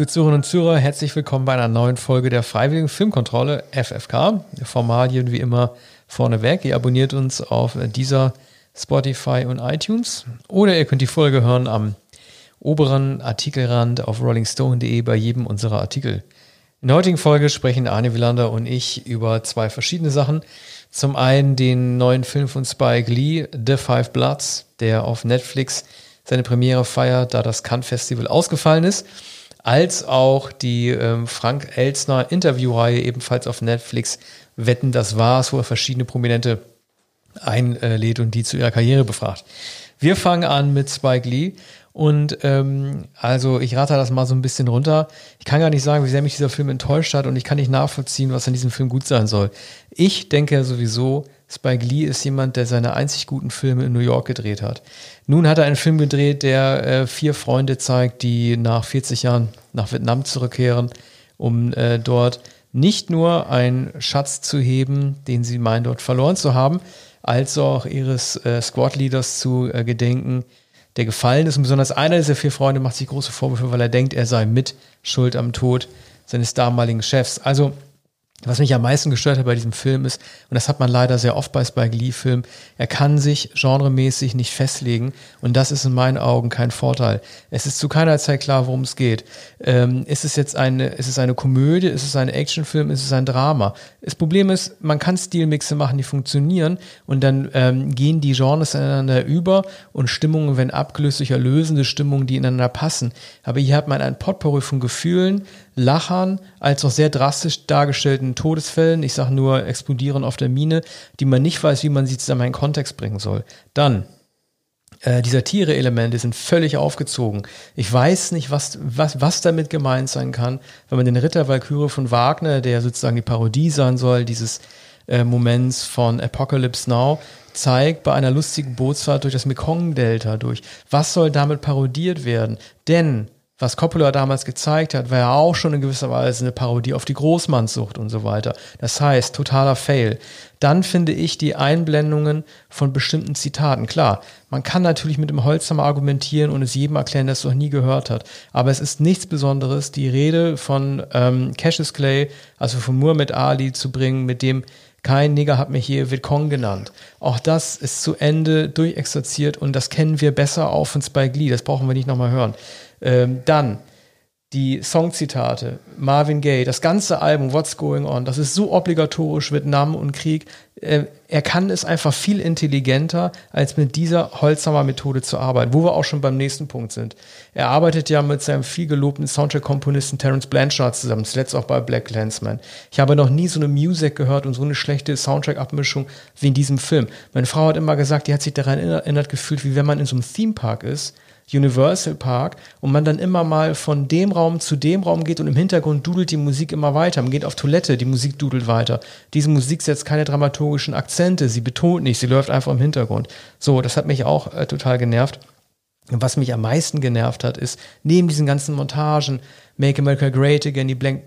Liebe Zuhörerinnen und Zuhörer, herzlich willkommen bei einer neuen Folge der Freiwilligen Filmkontrolle FFK. Formalien wie immer vorneweg. Ihr abonniert uns auf dieser Spotify und iTunes oder ihr könnt die Folge hören am oberen Artikelrand auf rollingstone.de bei jedem unserer Artikel. In der heutigen Folge sprechen Arne Wielander und ich über zwei verschiedene Sachen. Zum einen den neuen Film von Spike Lee, The Five Bloods, der auf Netflix seine Premiere feiert, da das Cannes Festival ausgefallen ist, als auch die ähm, Frank Elsner Interviewreihe ebenfalls auf Netflix Wetten, das war's, wo er verschiedene Prominente einlädt und die zu ihrer Karriere befragt. Wir fangen an mit Spike Lee. Und ähm, also ich rate das mal so ein bisschen runter. Ich kann gar nicht sagen, wie sehr mich dieser Film enttäuscht hat und ich kann nicht nachvollziehen, was an diesem Film gut sein soll. Ich denke sowieso, Spike Lee ist jemand, der seine einzig guten Filme in New York gedreht hat. Nun hat er einen Film gedreht, der äh, vier Freunde zeigt, die nach 40 Jahren nach Vietnam zurückkehren, um äh, dort nicht nur einen Schatz zu heben, den sie meinen dort verloren zu haben, als auch ihres äh, Squad-Leaders zu äh, gedenken, der gefallen ist. Und besonders einer dieser vier Freunde macht sich große Vorwürfe, weil er denkt, er sei mit schuld am Tod seines damaligen Chefs. Also was mich am meisten gestört hat bei diesem Film ist, und das hat man leider sehr oft bei Spike Lee-Filmen, er kann sich genremäßig nicht festlegen und das ist in meinen Augen kein Vorteil. Es ist zu keiner Zeit klar, worum es geht. Ähm, ist es jetzt eine, ist es eine Komödie, ist es ein Actionfilm, ist es ein Drama? Das Problem ist, man kann Stilmixe machen, die funktionieren und dann ähm, gehen die Genres ineinander über und Stimmungen werden abgelöst durch erlösende Stimmungen, die ineinander passen. Aber hier hat man ein Potpourri von Gefühlen, Lachern als auch sehr drastisch dargestellten Todesfällen. Ich sage nur explodieren auf der Mine, die man nicht weiß, wie man sie zusammen in Kontext bringen soll. Dann äh, die Satire-Elemente sind völlig aufgezogen. Ich weiß nicht, was, was, was damit gemeint sein kann, wenn man den Ritter Valkyrie von Wagner, der sozusagen die Parodie sein soll, dieses äh, Moments von Apocalypse Now, zeigt bei einer lustigen Bootsfahrt durch das Mekong-Delta durch. Was soll damit parodiert werden? Denn was Coppola damals gezeigt hat, war ja auch schon in gewisser Weise eine Parodie auf die Großmannssucht und so weiter. Das heißt, totaler Fail. Dann finde ich die Einblendungen von bestimmten Zitaten. Klar, man kann natürlich mit dem Holzhammer argumentieren und es jedem erklären, der es noch nie gehört hat. Aber es ist nichts Besonderes, die Rede von ähm, Cassius Clay, also von Muhammad Ali zu bringen, mit dem kein Nigger hat mich hier Vietcong genannt. Auch das ist zu Ende durchexerziert und das kennen wir besser auch von Spike Lee. Das brauchen wir nicht nochmal hören. Ähm, dann die Songzitate, Marvin Gaye, das ganze Album What's Going On, das ist so obligatorisch Vietnam und Krieg. Äh, er kann es einfach viel intelligenter, als mit dieser Holzhammer-Methode zu arbeiten, wo wir auch schon beim nächsten Punkt sind. Er arbeitet ja mit seinem viel gelobten Soundtrack-Komponisten Terence Blanchard zusammen, zuletzt auch bei Black Landsman. Ich habe noch nie so eine Music gehört und so eine schlechte Soundtrack-Abmischung wie in diesem Film. Meine Frau hat immer gesagt, die hat sich daran erinnert gefühlt, wie wenn man in so einem Theme-Park ist Universal Park und man dann immer mal von dem Raum zu dem Raum geht und im Hintergrund dudelt die Musik immer weiter. Man geht auf Toilette, die Musik dudelt weiter. Diese Musik setzt keine dramaturgischen Akzente, sie betont nicht, sie läuft einfach im Hintergrund. So, das hat mich auch äh, total genervt. Und was mich am meisten genervt hat, ist, neben diesen ganzen Montagen, Make America Great Again, die Black,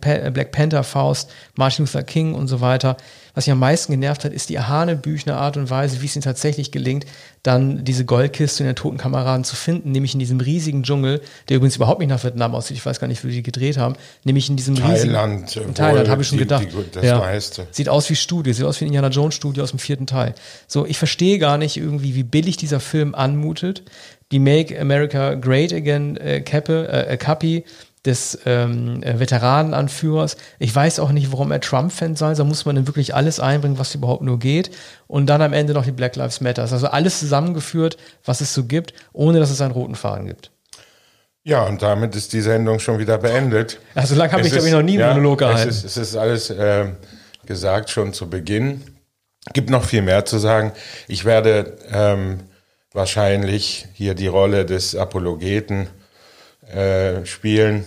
Panther Faust, Martin Luther King und so weiter, was mich am meisten genervt hat, ist die hanebüchene Art und Weise, wie es ihnen tatsächlich gelingt, dann diese Goldkiste in den toten Kameraden zu finden, nämlich in diesem riesigen Dschungel, der übrigens überhaupt nicht nach Vietnam aussieht, ich weiß gar nicht, wie die gedreht haben, nämlich in diesem Thailand, riesigen... In Thailand, habe ich schon die, gedacht. Die, das ja. meiste. Sieht aus wie Studio, sieht aus wie ein Indiana Jones Studio aus dem vierten Teil. So, ich verstehe gar nicht irgendwie, wie billig dieser Film anmutet. Die Make America Great Again äh, Kappe, äh, Kapi, des ähm, äh, Veteranenanführers. Ich weiß auch nicht, warum er Trump-Fan sein soll. Muss man denn wirklich alles einbringen, was überhaupt nur geht? Und dann am Ende noch die Black Lives Matter. Also alles zusammengeführt, was es so gibt, ohne dass es einen roten Faden gibt. Ja, und damit ist die Sendung schon wieder beendet. Also lange habe ich, glaube ich, noch nie einen ja, Monolog gehalten. Es ist, es ist alles äh, gesagt schon zu Beginn. Gibt noch viel mehr zu sagen. Ich werde ähm, wahrscheinlich hier die Rolle des Apologeten äh, spielen.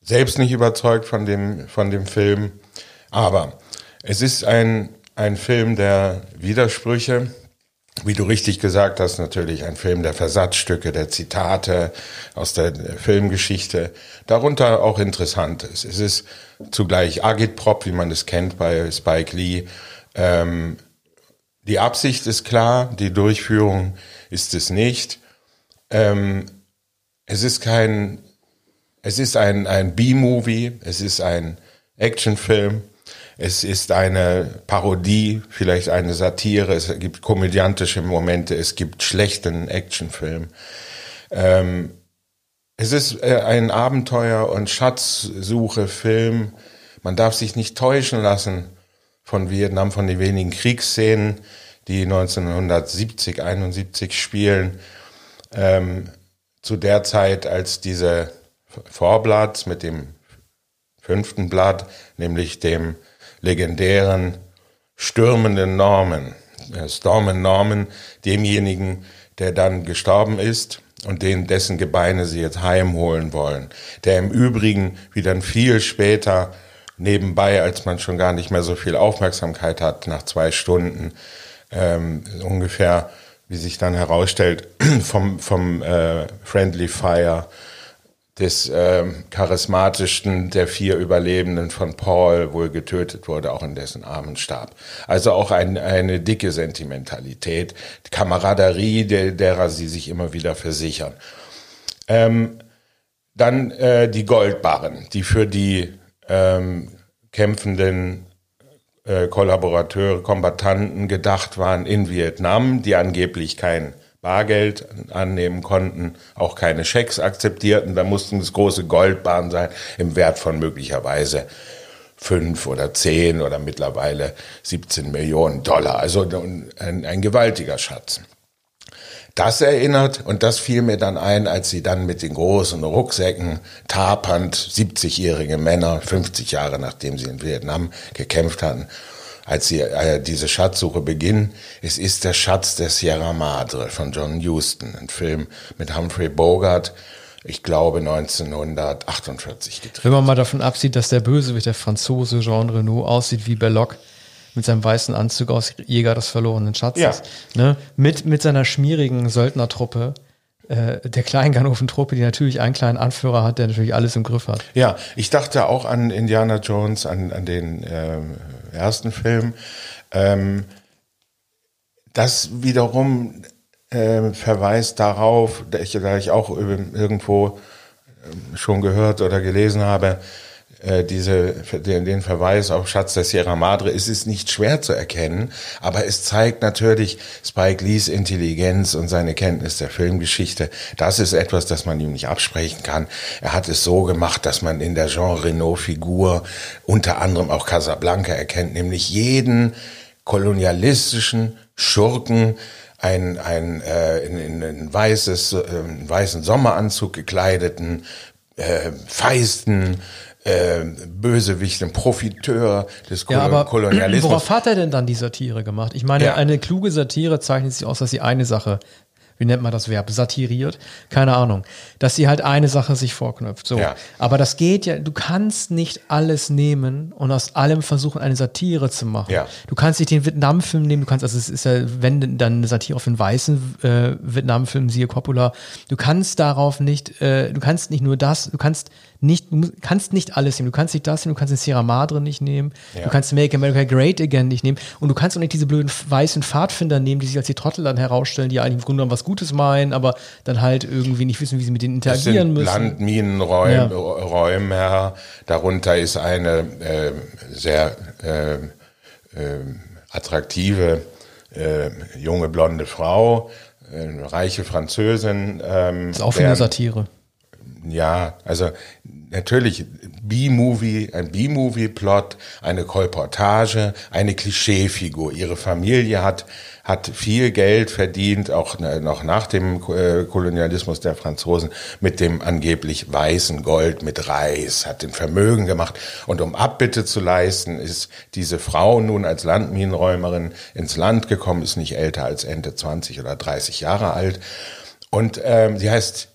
Selbst nicht überzeugt von dem, von dem Film. Aber es ist ein, ein Film der Widersprüche. Wie du richtig gesagt hast, natürlich ein Film der Versatzstücke, der Zitate aus der Filmgeschichte. Darunter auch Interessantes. Es ist zugleich Agitprop, wie man es kennt bei Spike Lee. Ähm, die Absicht ist klar, die Durchführung ist es nicht. Ähm, es ist kein es ist ein, ein B-Movie, es ist ein Actionfilm, es ist eine Parodie, vielleicht eine Satire, es gibt komödiantische Momente, es gibt schlechten Actionfilm. Ähm, es ist äh, ein Abenteuer- und Schatzsuche-Film. Man darf sich nicht täuschen lassen von Vietnam, von den wenigen Kriegsszenen, die 1970, 71 spielen. Ähm, zu der Zeit, als diese Vorblatt mit dem fünften Blatt, nämlich dem legendären stürmenden Norman, äh, Stormen Norman, demjenigen, der dann gestorben ist und den, dessen Gebeine sie jetzt heimholen wollen, der im Übrigen wie dann viel später nebenbei, als man schon gar nicht mehr so viel Aufmerksamkeit hat, nach zwei Stunden ähm, ungefähr, wie sich dann herausstellt, vom, vom äh, Friendly Fire des äh, charismatischsten der vier Überlebenden von Paul wohl getötet wurde, auch in dessen Armen starb. Also auch ein, eine dicke Sentimentalität, Kameraderie, der, derer sie sich immer wieder versichern. Ähm, dann äh, die Goldbarren, die für die ähm, kämpfenden äh, Kollaborateure, Kombattanten gedacht waren in Vietnam, die angeblich kein Bargeld annehmen konnten, auch keine Schecks akzeptierten. Da mussten es große Goldbahnen sein im Wert von möglicherweise fünf oder zehn oder mittlerweile 17 Millionen Dollar. Also ein, ein gewaltiger Schatz. Das erinnert, und das fiel mir dann ein, als sie dann mit den großen Rucksäcken tapernd 70-jährige Männer, 50 Jahre nachdem sie in Vietnam gekämpft hatten, als sie äh, diese Schatzsuche beginnen. Es ist der Schatz der Sierra Madre von John Huston, ein Film mit Humphrey Bogart, ich glaube 1948 gedreht. Wenn man mal davon absieht, dass der Bösewicht, der Franzose Jean Renault, aussieht wie Belloc mit seinem weißen Anzug aus Jäger des verlorenen Schatzes, ja. ne? mit, mit seiner schmierigen Söldnertruppe, äh, der Kleinganoven-Truppe, die natürlich einen kleinen Anführer hat, der natürlich alles im Griff hat. Ja, ich dachte auch an Indiana Jones, an, an den äh, ersten Film. Ähm, das wiederum äh, verweist darauf, da ich, da ich auch irgendwo ähm, schon gehört oder gelesen habe, diese, den, Verweis auf Schatz der Sierra Madre ist es nicht schwer zu erkennen, aber es zeigt natürlich Spike Lees Intelligenz und seine Kenntnis der Filmgeschichte. Das ist etwas, das man ihm nicht absprechen kann. Er hat es so gemacht, dass man in der Jean Reno-Figur unter anderem auch Casablanca erkennt, nämlich jeden kolonialistischen Schurken, ein, ein äh, in, in, in weißes, äh, weißen Sommeranzug gekleideten, äh, feisten, äh, Bösewicht, ein Profiteur des ja, aber Kolonialismus. Worauf hat er denn dann die Satire gemacht? Ich meine, ja. eine kluge Satire zeichnet sich aus, dass sie eine Sache wie nennt man das Verb, satiriert, keine Ahnung, dass sie halt eine Sache sich vorknüpft. So. Ja. Aber das geht ja, du kannst nicht alles nehmen und aus allem versuchen, eine Satire zu machen. Ja. Du kannst nicht den Vietnam-Film nehmen, du kannst, also es ist ja, wenn dann eine Satire auf den weißen äh, Vietnam-Film, siehe Coppola, du kannst darauf nicht, äh, du kannst nicht nur das, du kannst nicht, du kannst nicht alles nehmen. Du kannst nicht das nehmen, du kannst den Sierra Madre nicht nehmen, ja. du kannst Make America Great Again nicht nehmen und du kannst auch nicht diese blöden weißen Pfadfinder nehmen, die sich als die Trottel dann herausstellen, die eigentlich im Grunde genommen was Gutes meinen, aber dann halt irgendwie nicht wissen, wie sie mit denen interagieren müssen. Landminenräume, ja. darunter ist eine äh, sehr äh, äh, attraktive äh, junge blonde Frau, eine reiche Französin. Ähm, das ist auch eine Satire ja, also natürlich B-Movie, ein B-Movie-Plot, eine Kolportage, eine Klischeefigur. Ihre Familie hat hat viel Geld verdient, auch noch nach dem äh, Kolonialismus der Franzosen, mit dem angeblich weißen Gold, mit Reis, hat den Vermögen gemacht. Und um Abbitte zu leisten, ist diese Frau nun als Landminenräumerin ins Land gekommen, ist nicht älter als Ende 20 oder 30 Jahre alt. Und ähm, sie heißt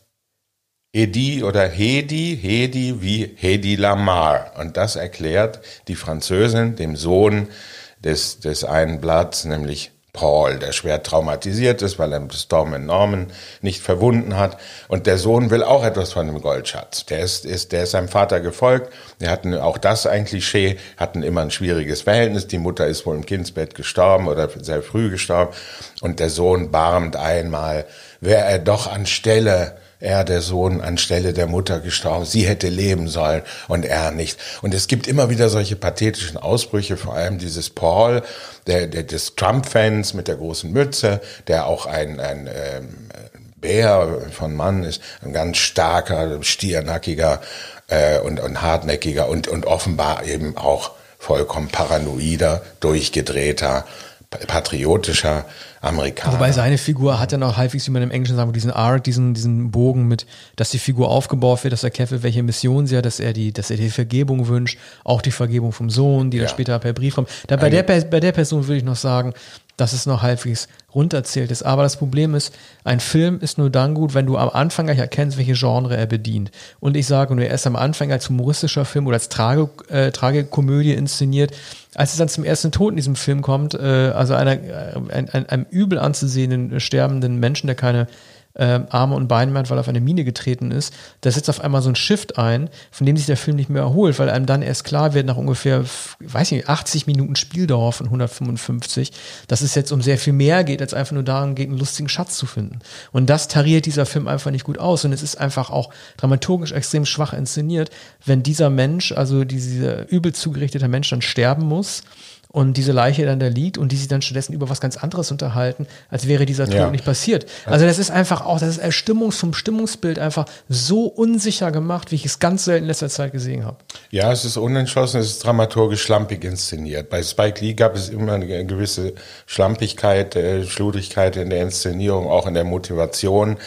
Edi oder Hedi, Hedi wie Hedi Lamar. Und das erklärt die Französin dem Sohn des, des einen Blatts, nämlich Paul, der schwer traumatisiert ist, weil er das Storm Norman nicht verwunden hat. Und der Sohn will auch etwas von dem Goldschatz. Der ist, ist, der ist seinem Vater gefolgt. Wir hatten auch das ein Klischee, hatten immer ein schwieriges Verhältnis. Die Mutter ist wohl im Kindsbett gestorben oder sehr früh gestorben. Und der Sohn barmt einmal, wäre er doch anstelle er, der Sohn, anstelle der Mutter gestorben. Sie hätte leben sollen und er nicht. Und es gibt immer wieder solche pathetischen Ausbrüche, vor allem dieses Paul, der, der des Trump-Fans mit der großen Mütze, der auch ein, ein ähm, Bär von Mann ist, ein ganz starker, stiernackiger äh, und, und hartnäckiger und, und offenbar eben auch vollkommen paranoider, durchgedrehter patriotischer Amerikaner. Wobei seine Figur hat ja noch halbwegs, wie man im Englischen sagt, diesen Arc, diesen, diesen Bogen mit, dass die Figur aufgebaut wird, dass er kämpft, welche Mission sie hat, dass er die, dass er die Vergebung wünscht, auch die Vergebung vom Sohn, die ja. dann später per Brief kommt. Da bei, der, bei der Person würde ich noch sagen, dass es noch halbwegs runterzählt ist. Aber das Problem ist, ein Film ist nur dann gut, wenn du am Anfang gleich erkennst, welche Genre er bedient. Und ich sage nur, er ist am Anfang als humoristischer Film oder als Trage, äh, Tragekomödie inszeniert. Als es dann zum ersten Tod in diesem Film kommt, äh, also einer, äh, ein, ein, einem übel anzusehenden, sterbenden Menschen, der keine äh, Arme und Beine mehr hat, weil er auf eine Mine getreten ist. Da setzt auf einmal so ein Shift ein, von dem sich der Film nicht mehr erholt, weil einem dann erst klar wird, nach ungefähr, weiß nicht, 80 Minuten Spieldauer von 155, dass es jetzt um sehr viel mehr geht, als einfach nur darum geht, einen lustigen Schatz zu finden. Und das tariert dieser Film einfach nicht gut aus. Und es ist einfach auch dramaturgisch extrem schwach inszeniert, wenn dieser Mensch, also dieser übel zugerichtete Mensch dann sterben muss und diese Leiche dann da liegt und die sich dann stattdessen über was ganz anderes unterhalten, als wäre dieser Tod ja. nicht passiert. Also das ist einfach auch, das ist Erstimmungs vom Stimmungsbild einfach so unsicher gemacht, wie ich es ganz selten in letzter Zeit gesehen habe. Ja, es ist unentschlossen, es ist dramaturgisch schlampig inszeniert. Bei Spike Lee gab es immer eine gewisse Schlampigkeit, äh, Schludrigkeit in der Inszenierung, auch in der Motivation.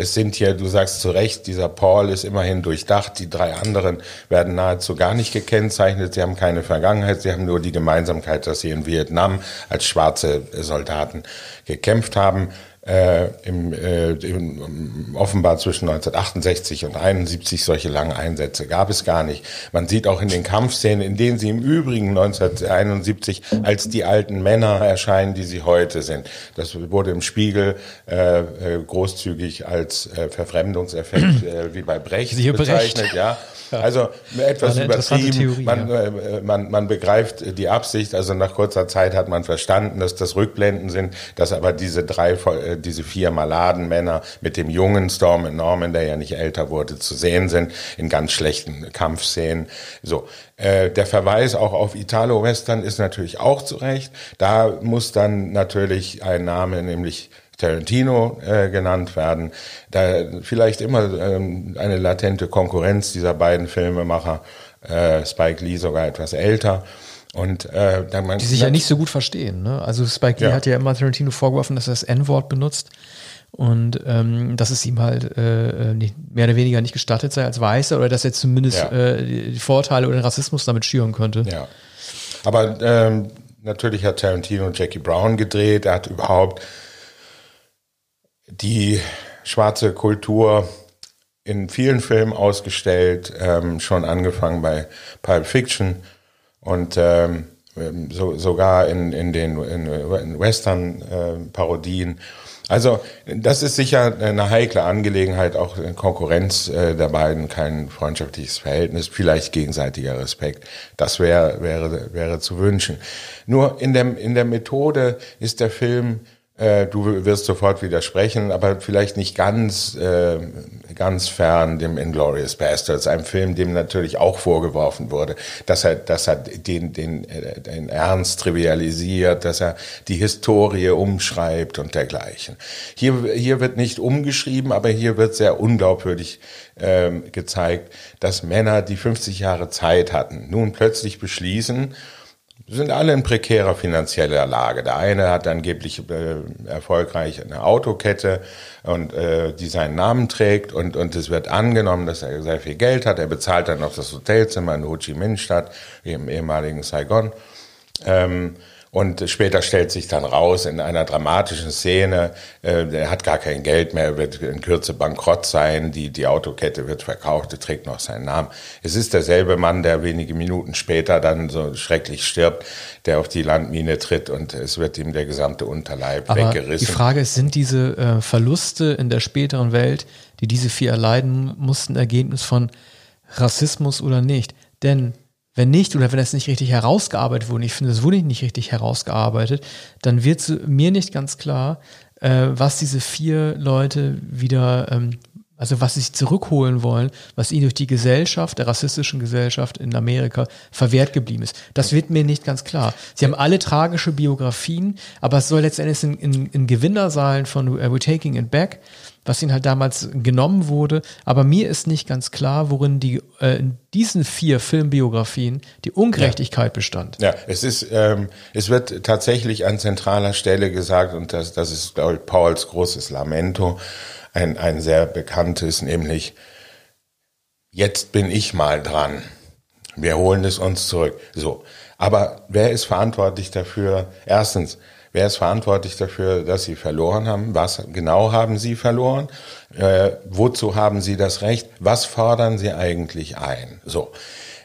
Es sind hier, du sagst zu Recht, dieser Paul ist immerhin durchdacht. Die drei anderen werden nahezu gar nicht gekennzeichnet. Sie haben keine Vergangenheit. Sie haben nur die Gemeinsamkeit, dass sie in Vietnam als schwarze Soldaten gekämpft haben äh, im, äh, im, offenbar zwischen 1968 und 71 solche langen Einsätze gab es gar nicht. Man sieht auch in den Kampfszenen, in denen sie im Übrigen 1971 als die alten Männer erscheinen, die sie heute sind. Das wurde im Spiegel äh, äh großzügig als äh, Verfremdungseffekt äh, wie bei Brecht bezeichnet. Brecht. Ja. Also etwas übertrieben. Theorie, man, ja. äh, man, man begreift die Absicht. Also nach kurzer Zeit hat man verstanden, dass das Rückblenden sind, dass aber diese drei, äh, diese vier Maladenmänner mit dem jungen Storm Norman, der ja nicht älter wurde, zu sehen sind in ganz schlechten Kampfszenen. So, äh, der Verweis auch auf Italo-Western ist natürlich auch zu Recht. Da muss dann natürlich ein Name, nämlich Tarantino äh, genannt werden. Da vielleicht immer ähm, eine latente Konkurrenz dieser beiden Filmemacher, äh, Spike Lee sogar etwas älter. Und äh, dann man, die sich ja nicht so gut verstehen. Ne? Also Spike Lee ja. hat ja immer Tarantino vorgeworfen, dass er das N-Wort benutzt und ähm, dass es ihm halt äh, äh, nicht, mehr oder weniger nicht gestattet sei als Weißer oder dass er zumindest ja. äh, die Vorteile oder den Rassismus damit schüren könnte. Ja. Aber ähm, natürlich hat Tarantino Jackie Brown gedreht. Er hat überhaupt die schwarze Kultur in vielen Filmen ausgestellt, ähm, schon angefangen bei Pulp Fiction und ähm, so, sogar in, in den in, in Western-Parodien. Äh, also das ist sicher eine heikle Angelegenheit, auch in Konkurrenz äh, der beiden, kein freundschaftliches Verhältnis, vielleicht gegenseitiger Respekt. Das wäre wäre wäre zu wünschen. Nur in der in der Methode ist der Film äh, du wirst sofort widersprechen, aber vielleicht nicht ganz, äh, ganz fern dem Inglorious Bastards, einem Film, dem natürlich auch vorgeworfen wurde, dass er, dass er den, den, äh, den Ernst trivialisiert, dass er die Historie umschreibt und dergleichen. Hier, hier wird nicht umgeschrieben, aber hier wird sehr unglaubwürdig äh, gezeigt, dass Männer, die 50 Jahre Zeit hatten, nun plötzlich beschließen, sind alle in prekärer finanzieller Lage. Der eine hat angeblich äh, erfolgreich eine Autokette und äh, die seinen Namen trägt und und es wird angenommen, dass er sehr viel Geld hat. Er bezahlt dann noch das Hotelzimmer in Ho Chi Minh Stadt, im ehemaligen Saigon. Ähm, und später stellt sich dann raus in einer dramatischen Szene, äh, er hat gar kein Geld mehr, wird in Kürze bankrott sein, die, die Autokette wird verkauft, er trägt noch seinen Namen. Es ist derselbe Mann, der wenige Minuten später dann so schrecklich stirbt, der auf die Landmine tritt und es wird ihm der gesamte Unterleib Aber weggerissen. Die Frage ist, sind diese äh, Verluste in der späteren Welt, die diese vier erleiden mussten, Ergebnis von Rassismus oder nicht? Denn wenn nicht oder wenn das nicht richtig herausgearbeitet wurde, ich finde, es wurde nicht richtig herausgearbeitet, dann wird mir nicht ganz klar, äh, was diese vier Leute wieder, ähm, Also was sie sich zurückholen wollen, was ihnen durch die Gesellschaft, der rassistischen Gesellschaft in Amerika verwehrt geblieben ist. Das wird mir nicht ganz klar. Sie haben alle tragische Biografien, aber es soll letztendlich ein, ein, ein Gewinner sein von We're Taking It Back was ihnen halt damals genommen wurde. Aber mir ist nicht ganz klar, worin die äh, in diesen vier Filmbiografien die Ungerechtigkeit ja. bestand. Ja, es ist, ähm, es wird tatsächlich an zentraler Stelle gesagt, und das, das ist, glaube ich, Pauls großes Lamento, ein, ein sehr bekanntes, nämlich jetzt bin ich mal dran. Wir holen es uns zurück. So. Aber wer ist verantwortlich dafür? Erstens, Wer ist verantwortlich dafür, dass sie verloren haben? Was genau haben sie verloren? Äh, wozu haben sie das Recht? Was fordern sie eigentlich ein? So.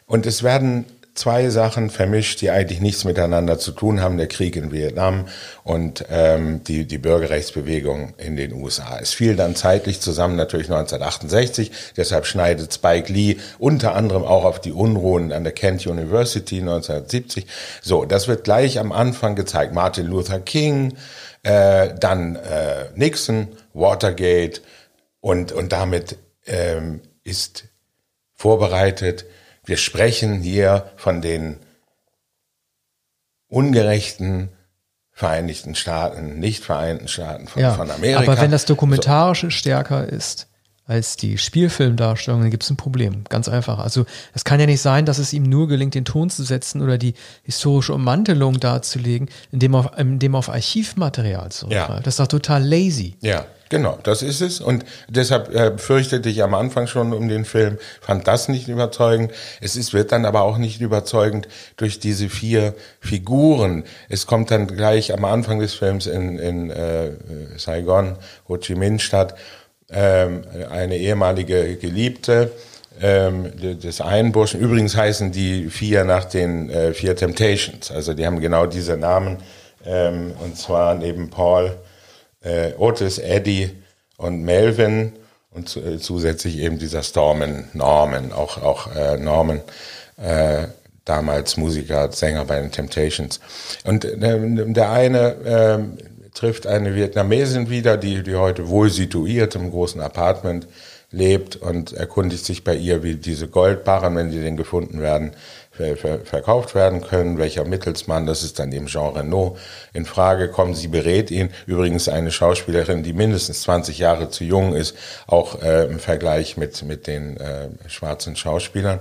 Und es werden zwei Sachen vermischt, die eigentlich nichts miteinander zu tun haben, der Krieg in Vietnam und ähm, die, die Bürgerrechtsbewegung in den USA. Es fiel dann zeitlich zusammen natürlich 1968, deshalb schneidet Spike Lee unter anderem auch auf die Unruhen an der Kent University 1970. So, das wird gleich am Anfang gezeigt. Martin Luther King, äh, dann äh, Nixon, Watergate und, und damit ähm, ist vorbereitet, wir sprechen hier von den ungerechten Vereinigten Staaten, nicht Vereinten Staaten von, ja, von Amerika. Aber wenn das Dokumentarische so. stärker ist als die Spielfilmdarstellung, dann gibt es ein Problem. Ganz einfach. Also es kann ja nicht sein, dass es ihm nur gelingt, den Ton zu setzen oder die historische Ummantelung darzulegen, indem er, indem er auf Archivmaterial zurückgreift. Ja. Das ist doch total lazy. Ja. Genau, das ist es. Und deshalb äh, fürchtete ich am Anfang schon um den Film, fand das nicht überzeugend. Es ist, wird dann aber auch nicht überzeugend durch diese vier Figuren. Es kommt dann gleich am Anfang des Films in, in äh, Saigon, Ho Chi Minh Stadt, eine ehemalige Geliebte ähm, des einen Burschen. Übrigens heißen die vier nach den äh, vier Temptations. Also die haben genau diese Namen. Ähm, und zwar neben Paul äh, Otis, Eddie und Melvin und äh, zusätzlich eben dieser Stormen Norman, auch, auch Norman, damals Musiker, Sänger bei den Temptations. Und äh, der eine äh, trifft eine Vietnamesin wieder, die, die heute wohl situiert im großen Apartment lebt und erkundigt sich bei ihr, wie diese Goldbarren, wenn die denn gefunden werden, verkauft werden können, welcher Mittelsmann, das ist dann eben Jean Renault, in Frage kommt. Sie berät ihn, übrigens eine Schauspielerin, die mindestens 20 Jahre zu jung ist, auch äh, im Vergleich mit, mit den äh, schwarzen Schauspielern.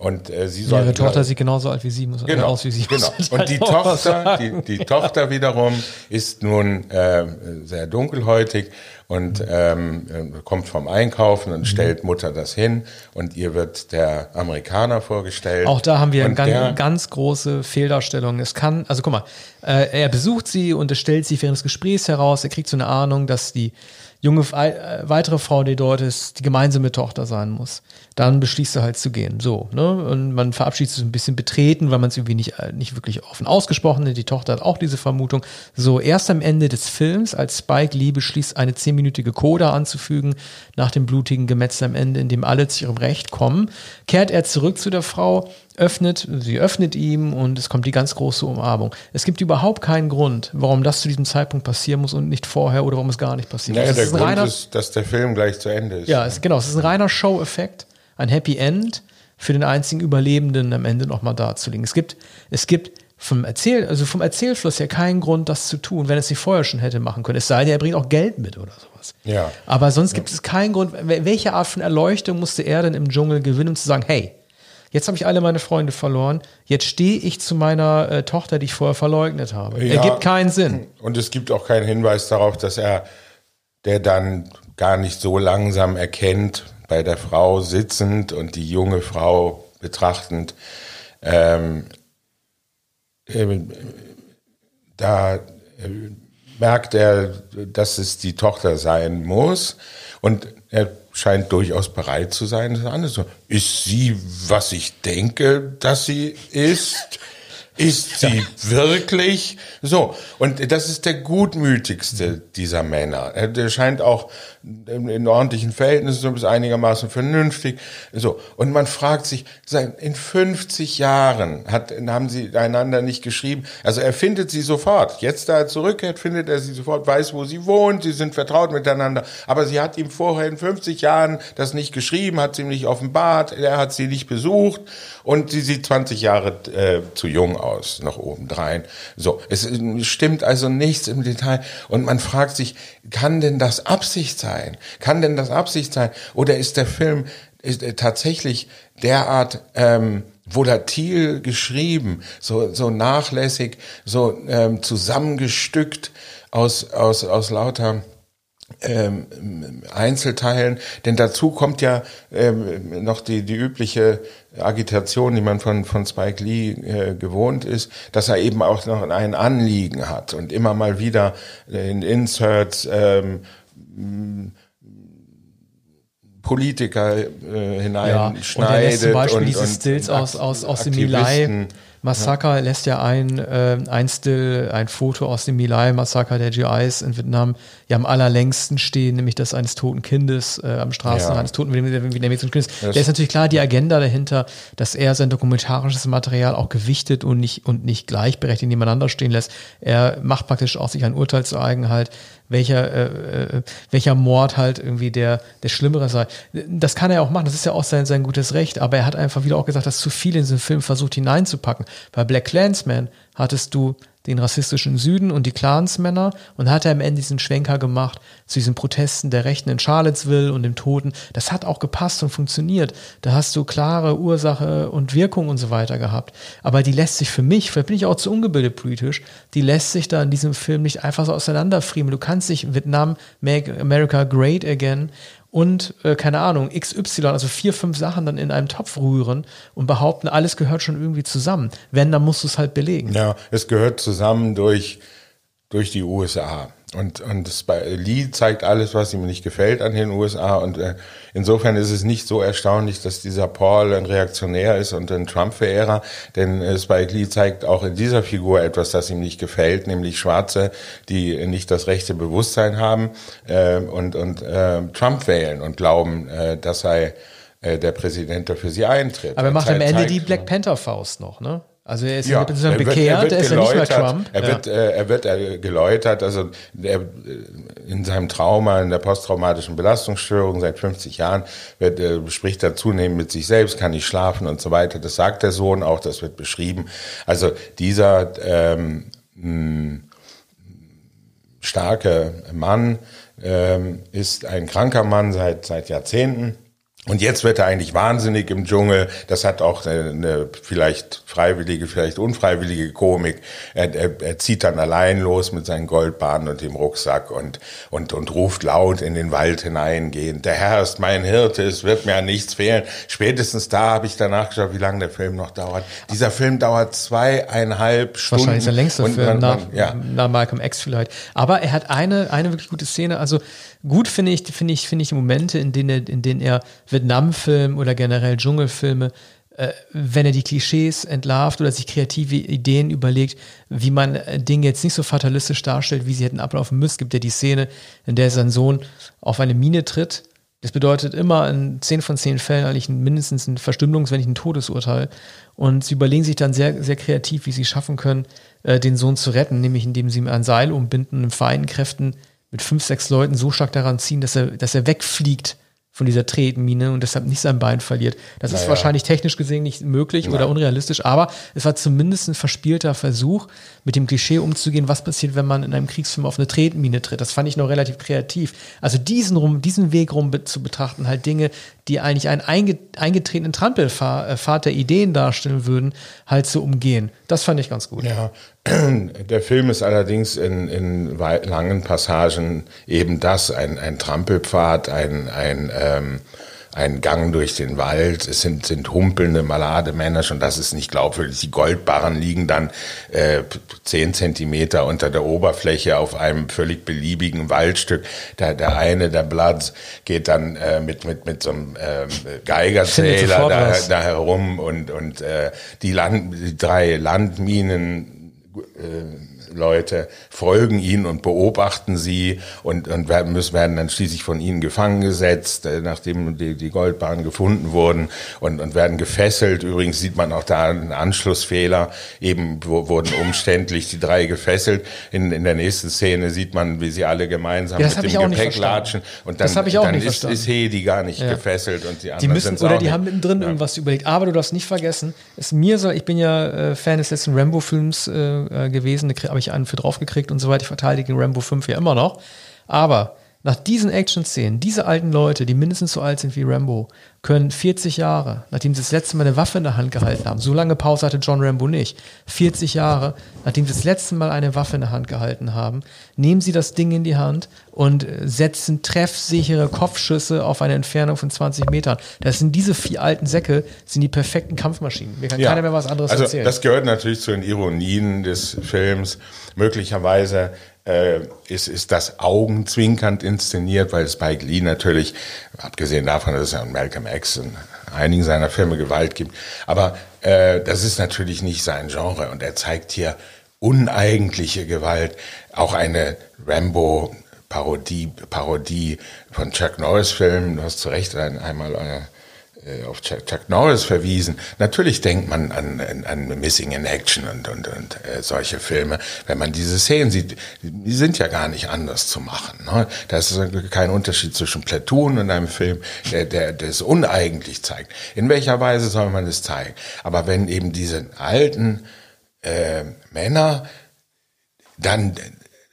Und äh, sie soll. Ihre Tochter sieht genauso alt wie sie, muss genau, aus wie sie. Genau. Und die Tochter, die, die Tochter wiederum ist nun äh, sehr dunkelhäutig und ähm, äh, kommt vom Einkaufen und mhm. stellt Mutter das hin und ihr wird der Amerikaner vorgestellt. Auch da haben wir eine ganz, ganz große Fehldarstellung. Es kann, also guck mal, äh, er besucht sie und es stellt sich während des Gesprächs heraus, er kriegt so eine Ahnung, dass die junge äh, weitere Frau, die dort ist, die gemeinsame Tochter sein muss. Dann beschließt er halt zu gehen. So, ne? Und man verabschiedet sich ein bisschen betreten, weil man es irgendwie nicht, äh, nicht wirklich offen ausgesprochen hat. Die Tochter hat auch diese Vermutung. So, erst am Ende des Films, als Spike Lee beschließt, eine zehnminütige Coda anzufügen, nach dem blutigen Gemetzel am Ende, in dem alle zu ihrem Recht kommen, kehrt er zurück zu der Frau, öffnet, sie öffnet ihm und es kommt die ganz große Umarmung. Es gibt überhaupt keinen Grund, warum das zu diesem Zeitpunkt passieren muss und nicht vorher oder warum es gar nicht passiert. Naja, der Grund reiner, ist, dass der Film gleich zu Ende ist. Ja, es, genau, es ist ein reiner Show-Effekt, ein Happy End für den einzigen Überlebenden am Ende nochmal darzulegen. Es gibt, es gibt vom Erzähl, also vom Erzählfluss her keinen Grund, das zu tun, wenn es sie vorher schon hätte machen können. Es sei denn, er bringt auch Geld mit oder sowas. Ja. Aber sonst gibt es keinen Grund. Welche Art von Erleuchtung musste er denn im Dschungel gewinnen, um zu sagen, hey, Jetzt habe ich alle meine Freunde verloren. Jetzt stehe ich zu meiner äh, Tochter, die ich vorher verleugnet habe. Ja, Ergibt keinen Sinn. Und es gibt auch keinen Hinweis darauf, dass er, der dann gar nicht so langsam erkennt, bei der Frau sitzend und die junge Frau betrachtend, ähm, äh, da äh, merkt er, dass es die Tochter sein muss und er scheint durchaus bereit zu sein. Das so, ist sie, was ich denke, dass sie ist? Ist sie wirklich? So, und das ist der gutmütigste dieser Männer. Der scheint auch in ordentlichen Verhältnissen bis einigermaßen vernünftig. So, und man fragt sich, in 50 Jahren hat, haben sie einander nicht geschrieben. Also er findet sie sofort. Jetzt, da er zurückkehrt, findet er sie sofort, weiß, wo sie wohnt, sie sind vertraut miteinander. Aber sie hat ihm vorher in 50 Jahren das nicht geschrieben, hat sie ihm nicht offenbart, er hat sie nicht besucht und sie sieht 20 Jahre äh, zu jung aus, noch obendrein. So, es stimmt also nichts im Detail und man fragt sich, kann denn das Absicht sein? Kann denn das Absicht sein? Oder ist der Film ist, äh, tatsächlich derart ähm, volatil geschrieben, so, so nachlässig, so ähm, zusammengestückt aus, aus, aus lauter ähm, Einzelteilen, denn dazu kommt ja ähm, noch die, die übliche Agitation, die man von, von Spike Lee äh, gewohnt ist, dass er eben auch noch ein Anliegen hat und immer mal wieder in Inserts ähm, Politiker äh, hineinschneidet. Ja, zum Beispiel und, diese Stills und aus, aus, aus dem Milai Massaker ja. lässt ja ein, äh, ein Still, ein Foto aus dem Milai Massaker der GIs in Vietnam ja am allerlängsten stehen, nämlich das eines toten Kindes äh, am Straßenrand, ja. eines toten vietnamesischen Kindes. Das der ist natürlich klar die Agenda dahinter, dass er sein dokumentarisches Material auch gewichtet und nicht, und nicht gleichberechtigt nebeneinander stehen lässt. Er macht praktisch auch sich ein Urteil zu eigen halt, welcher, äh, äh, welcher Mord halt irgendwie der, der Schlimmere sei. Das kann er auch machen, das ist ja auch sein, sein gutes Recht, aber er hat einfach wieder auch gesagt, dass zu viel in diesen Film versucht hineinzupacken. Bei Black Clansman hattest du den rassistischen Süden und die Clansmänner und hat er am Ende diesen Schwenker gemacht zu diesen Protesten der Rechten in Charlottesville und dem Toten. Das hat auch gepasst und funktioniert. Da hast du klare Ursache und Wirkung und so weiter gehabt. Aber die lässt sich für mich, vielleicht bin ich auch zu ungebildet politisch, die lässt sich da in diesem Film nicht einfach so auseinanderfriemeln. Du kannst nicht Vietnam Make America Great Again und, äh, keine Ahnung, XY, also vier, fünf Sachen dann in einem Topf rühren und behaupten, alles gehört schon irgendwie zusammen. Wenn, dann musst du es halt belegen. Ja, es gehört zusammen durch, durch die USA. Und, und das bei Lee zeigt alles, was ihm nicht gefällt an den USA. Und äh, insofern ist es nicht so erstaunlich, dass dieser Paul ein Reaktionär ist und ein Trump-Verehrer. Denn äh, Spike Lee zeigt auch in dieser Figur etwas, das ihm nicht gefällt, nämlich Schwarze, die nicht das rechte Bewusstsein haben äh, und, und äh, Trump wählen und glauben, äh, das sei äh, der Präsident, der für sie eintritt. Aber er macht am Ende die Black Panther-Faust noch, ne? Also er ist ja, er bekehrt, er, ist ja nicht mehr Trump. Er wird, äh, er wird äh, geläutert, also er, in seinem Trauma, in der posttraumatischen Belastungsstörung seit 50 Jahren, wird, äh, spricht er zunehmend mit sich selbst, kann nicht schlafen und so weiter. Das sagt der Sohn auch, das wird beschrieben. Also dieser ähm, mh, starke Mann ähm, ist ein kranker Mann seit, seit Jahrzehnten und jetzt wird er eigentlich wahnsinnig im Dschungel. Das hat auch eine vielleicht freiwillige, vielleicht unfreiwillige Komik. Er, er, er zieht dann allein los mit seinen Goldbahnen und dem Rucksack und, und, und ruft laut in den Wald hineingehend. Der Herr ist mein Hirte, es wird mir an nichts fehlen. Spätestens da habe ich danach geschaut, wie lange der Film noch dauert. Dieser Film dauert zweieinhalb Stunden. Wahrscheinlich der längste Film man, nach, ja. nach Malcolm X vielleicht. Aber er hat eine, eine wirklich gute Szene. Also gut finde ich, finde ich, finde ich Momente, in denen er, in denen er Vietnam-Film oder generell Dschungelfilme, äh, wenn er die Klischees entlarvt oder sich kreative Ideen überlegt, wie man äh, Dinge jetzt nicht so fatalistisch darstellt, wie sie hätten ablaufen müssen. Gibt ja die Szene, in der sein Sohn auf eine Mine tritt. Das bedeutet immer in zehn von zehn Fällen eigentlich mindestens ein Verstümmelungs-, wenn nicht ein Todesurteil. Und sie überlegen sich dann sehr, sehr kreativ, wie sie schaffen können, äh, den Sohn zu retten, nämlich indem sie ihm ein Seil umbinden und in feinen Kräften mit fünf, sechs Leuten so stark daran ziehen, dass er, dass er wegfliegt von dieser Tretmine und deshalb nicht sein Bein verliert. Das naja. ist wahrscheinlich technisch gesehen nicht möglich Nein. oder unrealistisch, aber es war zumindest ein verspielter Versuch, mit dem Klischee umzugehen, was passiert, wenn man in einem Kriegsfilm auf eine Tretmine tritt. Das fand ich noch relativ kreativ. Also diesen rum, diesen Weg rum zu betrachten, halt Dinge, die eigentlich einen eingetretenen Trampelfahrt der Ideen darstellen würden, halt zu umgehen. Das fand ich ganz gut. Ja, der Film ist allerdings in, in langen Passagen eben das, ein, ein Trampelpfad, ein, ein, ähm, ein Gang durch den Wald. Es sind, sind humpelnde Malademänner, schon das ist nicht glaubwürdig. Die Goldbarren liegen dann äh, zehn Zentimeter unter der Oberfläche auf einem völlig beliebigen Waldstück. Der, der eine, der Blatt, geht dann äh, mit, mit, mit so einem äh, Geigerzähler da, da herum und, und äh, die, Land, die drei Landminen äh, Leute folgen ihnen und beobachten sie und, und werden, müssen, werden dann schließlich von ihnen gefangen gesetzt, äh, nachdem die, die Goldbahnen gefunden wurden und, und werden gefesselt. Übrigens sieht man auch da einen Anschlussfehler. Eben wurden umständlich die drei gefesselt. In, in der nächsten Szene sieht man, wie sie alle gemeinsam ja, mit dem Gepäck latschen. Und dann, dann ist, ist Hedi gar nicht ja. gefesselt und die anderen die müssen, Oder die haben mittendrin ja. irgendwas überlegt. Aber du darfst nicht vergessen, es mir soll, ich bin ja äh, Fan des letzten Rambo-Films äh, äh gewesen, da habe ich einen für draufgekriegt und so weiter. Ich verteidige Rambo 5 ja immer noch. Aber nach diesen Action-Szenen, diese alten Leute, die mindestens so alt sind wie Rambo, können 40 Jahre, nachdem sie das letzte Mal eine Waffe in der Hand gehalten haben, so lange Pause hatte John Rambo nicht, 40 Jahre, nachdem sie das letzte Mal eine Waffe in der Hand gehalten haben, nehmen sie das Ding in die Hand und setzen treffsichere Kopfschüsse auf eine Entfernung von 20 Metern. Das sind diese vier alten Säcke, sind die perfekten Kampfmaschinen. Mir kann ja. keiner mehr was anderes also, erzählen. Das gehört natürlich zu den Ironien des Films. Möglicherweise äh, ist, ist das augenzwinkernd inszeniert, weil Spike Lee natürlich, abgesehen davon, dass es ja Malcolm X in einigen seiner Filme Gewalt gibt, aber äh, das ist natürlich nicht sein Genre und er zeigt hier uneigentliche Gewalt, auch eine Rambo Parodie, Parodie von Chuck Norris Filmen. Du hast zu Recht einmal euer äh, auf Chuck, Chuck, Norris verwiesen. Natürlich denkt man an, an, an Missing in Action und, und, und äh, solche Filme. Wenn man diese Szenen sieht, die sind ja gar nicht anders zu machen. Ne? Da ist kein Unterschied zwischen Platoon und einem Film, der, der, der uneigentlich zeigt. In welcher Weise soll man es zeigen? Aber wenn eben diese alten äh, Männer dann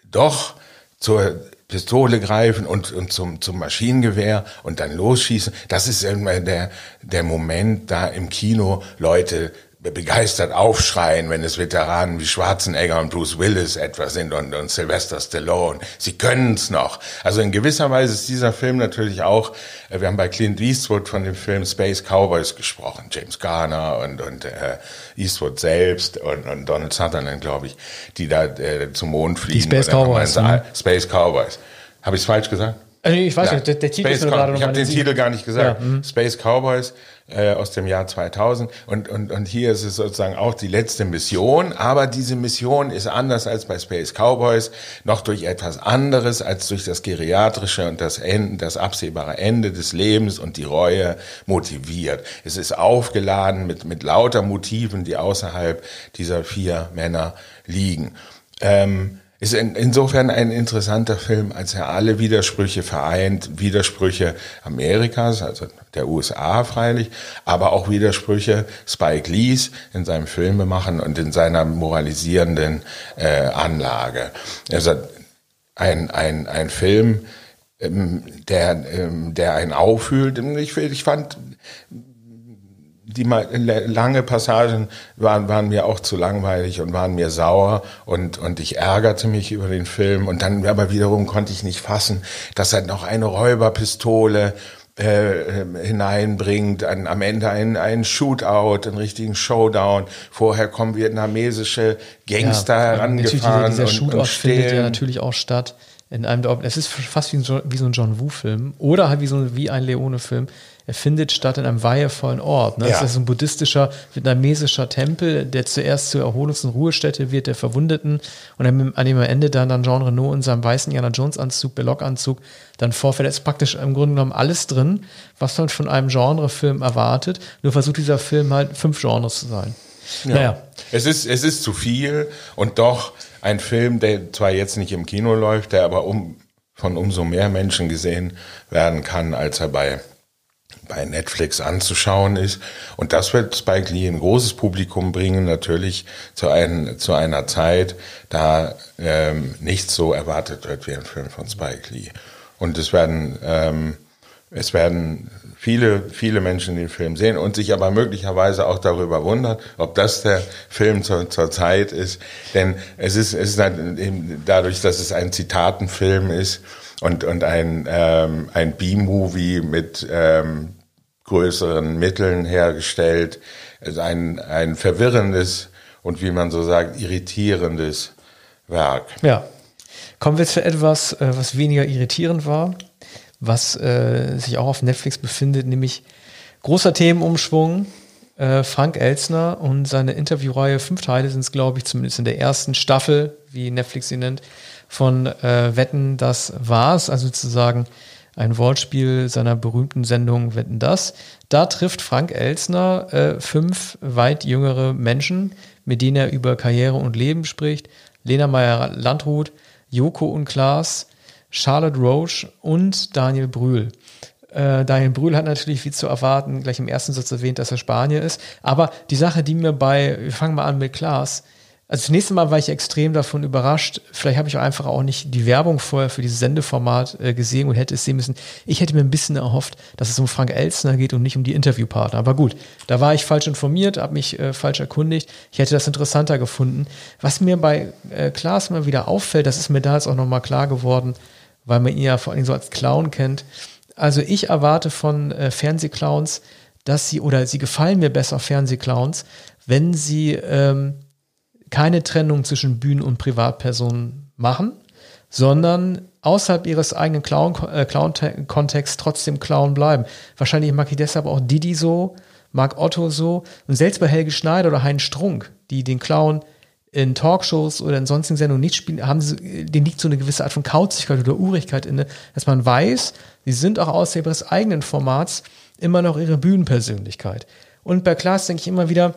doch zur Pistole greifen und, und zum, zum Maschinengewehr und dann losschießen. Das ist immer der, der Moment da im Kino, Leute begeistert aufschreien, wenn es Veteranen wie Schwarzenegger und Bruce Willis etwa sind und, und Sylvester Stallone. Sie können es noch. Also in gewisser Weise ist dieser Film natürlich auch, äh, wir haben bei Clint Eastwood von dem Film Space Cowboys gesprochen, James Garner und, und äh, Eastwood selbst und, und Donald Sutherland, glaube ich, die da äh, zum Mond fliegen. Die Space Cowboys. Ne? Space Cowboys. Habe ich es falsch gesagt? Also ich weiß ja. nicht, der, der Titel Space ist gerade Ich habe den Titel gar nicht gesagt. Ja, mhm. Space Cowboys äh, aus dem Jahr 2000. Und, und, und hier ist es sozusagen auch die letzte Mission. Aber diese Mission ist anders als bei Space Cowboys, noch durch etwas anderes als durch das Geriatrische und das, Ende, das absehbare Ende des Lebens und die Reue motiviert. Es ist aufgeladen mit, mit lauter Motiven, die außerhalb dieser vier Männer liegen. Ähm, ist in, insofern ein interessanter Film, als er alle Widersprüche vereint, Widersprüche Amerikas, also der USA freilich, aber auch Widersprüche Spike Lees in seinem Filmemachen und in seiner moralisierenden äh, Anlage. Also ein, ein, ein Film, ähm, der, ähm, der einen auffühlt. Ich, ich fand die lange Passagen waren, waren mir auch zu langweilig und waren mir sauer und, und ich ärgerte mich über den Film und dann aber wiederum konnte ich nicht fassen, dass er noch eine Räuberpistole äh, hineinbringt, an, am Ende ein, ein Shootout, einen richtigen Showdown. Vorher kommen vietnamesische Gangster ja, herangefahren. Dieser, dieser Shootout und findet ja natürlich auch statt in einem, es ist fast wie, ein, wie so ein John Woo-Film oder halt wie so wie ein Leone-Film er findet statt in einem weihevollen Ort. Ne? Ja. Das ist ein buddhistischer, vietnamesischer Tempel, der zuerst zur Erholungs- und Ruhestätte wird der Verwundeten und dann an dem Ende dann, dann Jean Renault in seinem weißen Jana Jones-Anzug, Belloc-Anzug, dann vorfällt. Da ist praktisch im Grunde genommen alles drin, was man von einem Genrefilm erwartet. Nur versucht dieser Film halt fünf Genres zu sein. Ja. Naja. Es ist, es ist zu viel und doch ein Film, der zwar jetzt nicht im Kino läuft, der aber um, von umso mehr Menschen gesehen werden kann, als er bei bei Netflix anzuschauen ist. Und das wird Spike Lee ein großes Publikum bringen, natürlich zu, ein, zu einer Zeit, da ähm, nichts so erwartet wird wie ein Film von Spike Lee. Und es werden, ähm, es werden viele, viele Menschen den Film sehen und sich aber möglicherweise auch darüber wundern, ob das der Film zur, zur Zeit ist. Denn es ist, es ist eben dadurch, dass es ein Zitatenfilm ist und, und ein, ähm, ein B-Movie mit ähm, größeren Mitteln hergestellt. Es ist ein, ein verwirrendes und wie man so sagt, irritierendes Werk. Ja. Kommen wir zu etwas, äh, was weniger irritierend war, was äh, sich auch auf Netflix befindet, nämlich großer Themenumschwung. Äh, Frank Elsner und seine Interviewreihe, fünf Teile sind es, glaube ich, zumindest in der ersten Staffel, wie Netflix sie nennt, von äh, Wetten, das war's, also sozusagen ein Wortspiel seiner berühmten Sendung Wetten das. Da trifft Frank Elsner äh, fünf weit jüngere Menschen, mit denen er über Karriere und Leben spricht. Lena Meyer-Landrut, Joko und Klaas, Charlotte Roche und Daniel Brühl. Äh, Daniel Brühl hat natürlich, wie zu erwarten, gleich im ersten Satz erwähnt, dass er Spanier ist. Aber die Sache, die mir bei, wir fangen mal an mit Klaas, also zunächst einmal war ich extrem davon überrascht. Vielleicht habe ich auch einfach auch nicht die Werbung vorher für dieses Sendeformat äh, gesehen und hätte es sehen müssen. Ich hätte mir ein bisschen erhofft, dass es um Frank Elstner geht und nicht um die Interviewpartner. Aber gut, da war ich falsch informiert, habe mich äh, falsch erkundigt. Ich hätte das interessanter gefunden. Was mir bei äh, Klaas immer wieder auffällt, das ist mir da jetzt auch nochmal klar geworden, weil man ihn ja vor allem so als Clown kennt. Also ich erwarte von äh, Fernsehclowns, dass sie, oder sie gefallen mir besser Fernsehclowns, wenn sie ähm, keine Trennung zwischen Bühnen- und Privatpersonen machen, sondern außerhalb ihres eigenen Clown-Kontexts äh, trotzdem Clown bleiben. Wahrscheinlich mag ich deshalb auch Didi so, mag Otto so und selbst bei Helge Schneider oder Heinz Strunk, die den Clown in Talkshows oder in sonstigen Sendungen nicht spielen, haben sie, denen liegt so eine gewisse Art von Kauzigkeit oder Urigkeit inne, dass man weiß, sie sind auch außerhalb ihres eigenen Formats immer noch ihre Bühnenpersönlichkeit. Und bei Klaas denke ich immer wieder,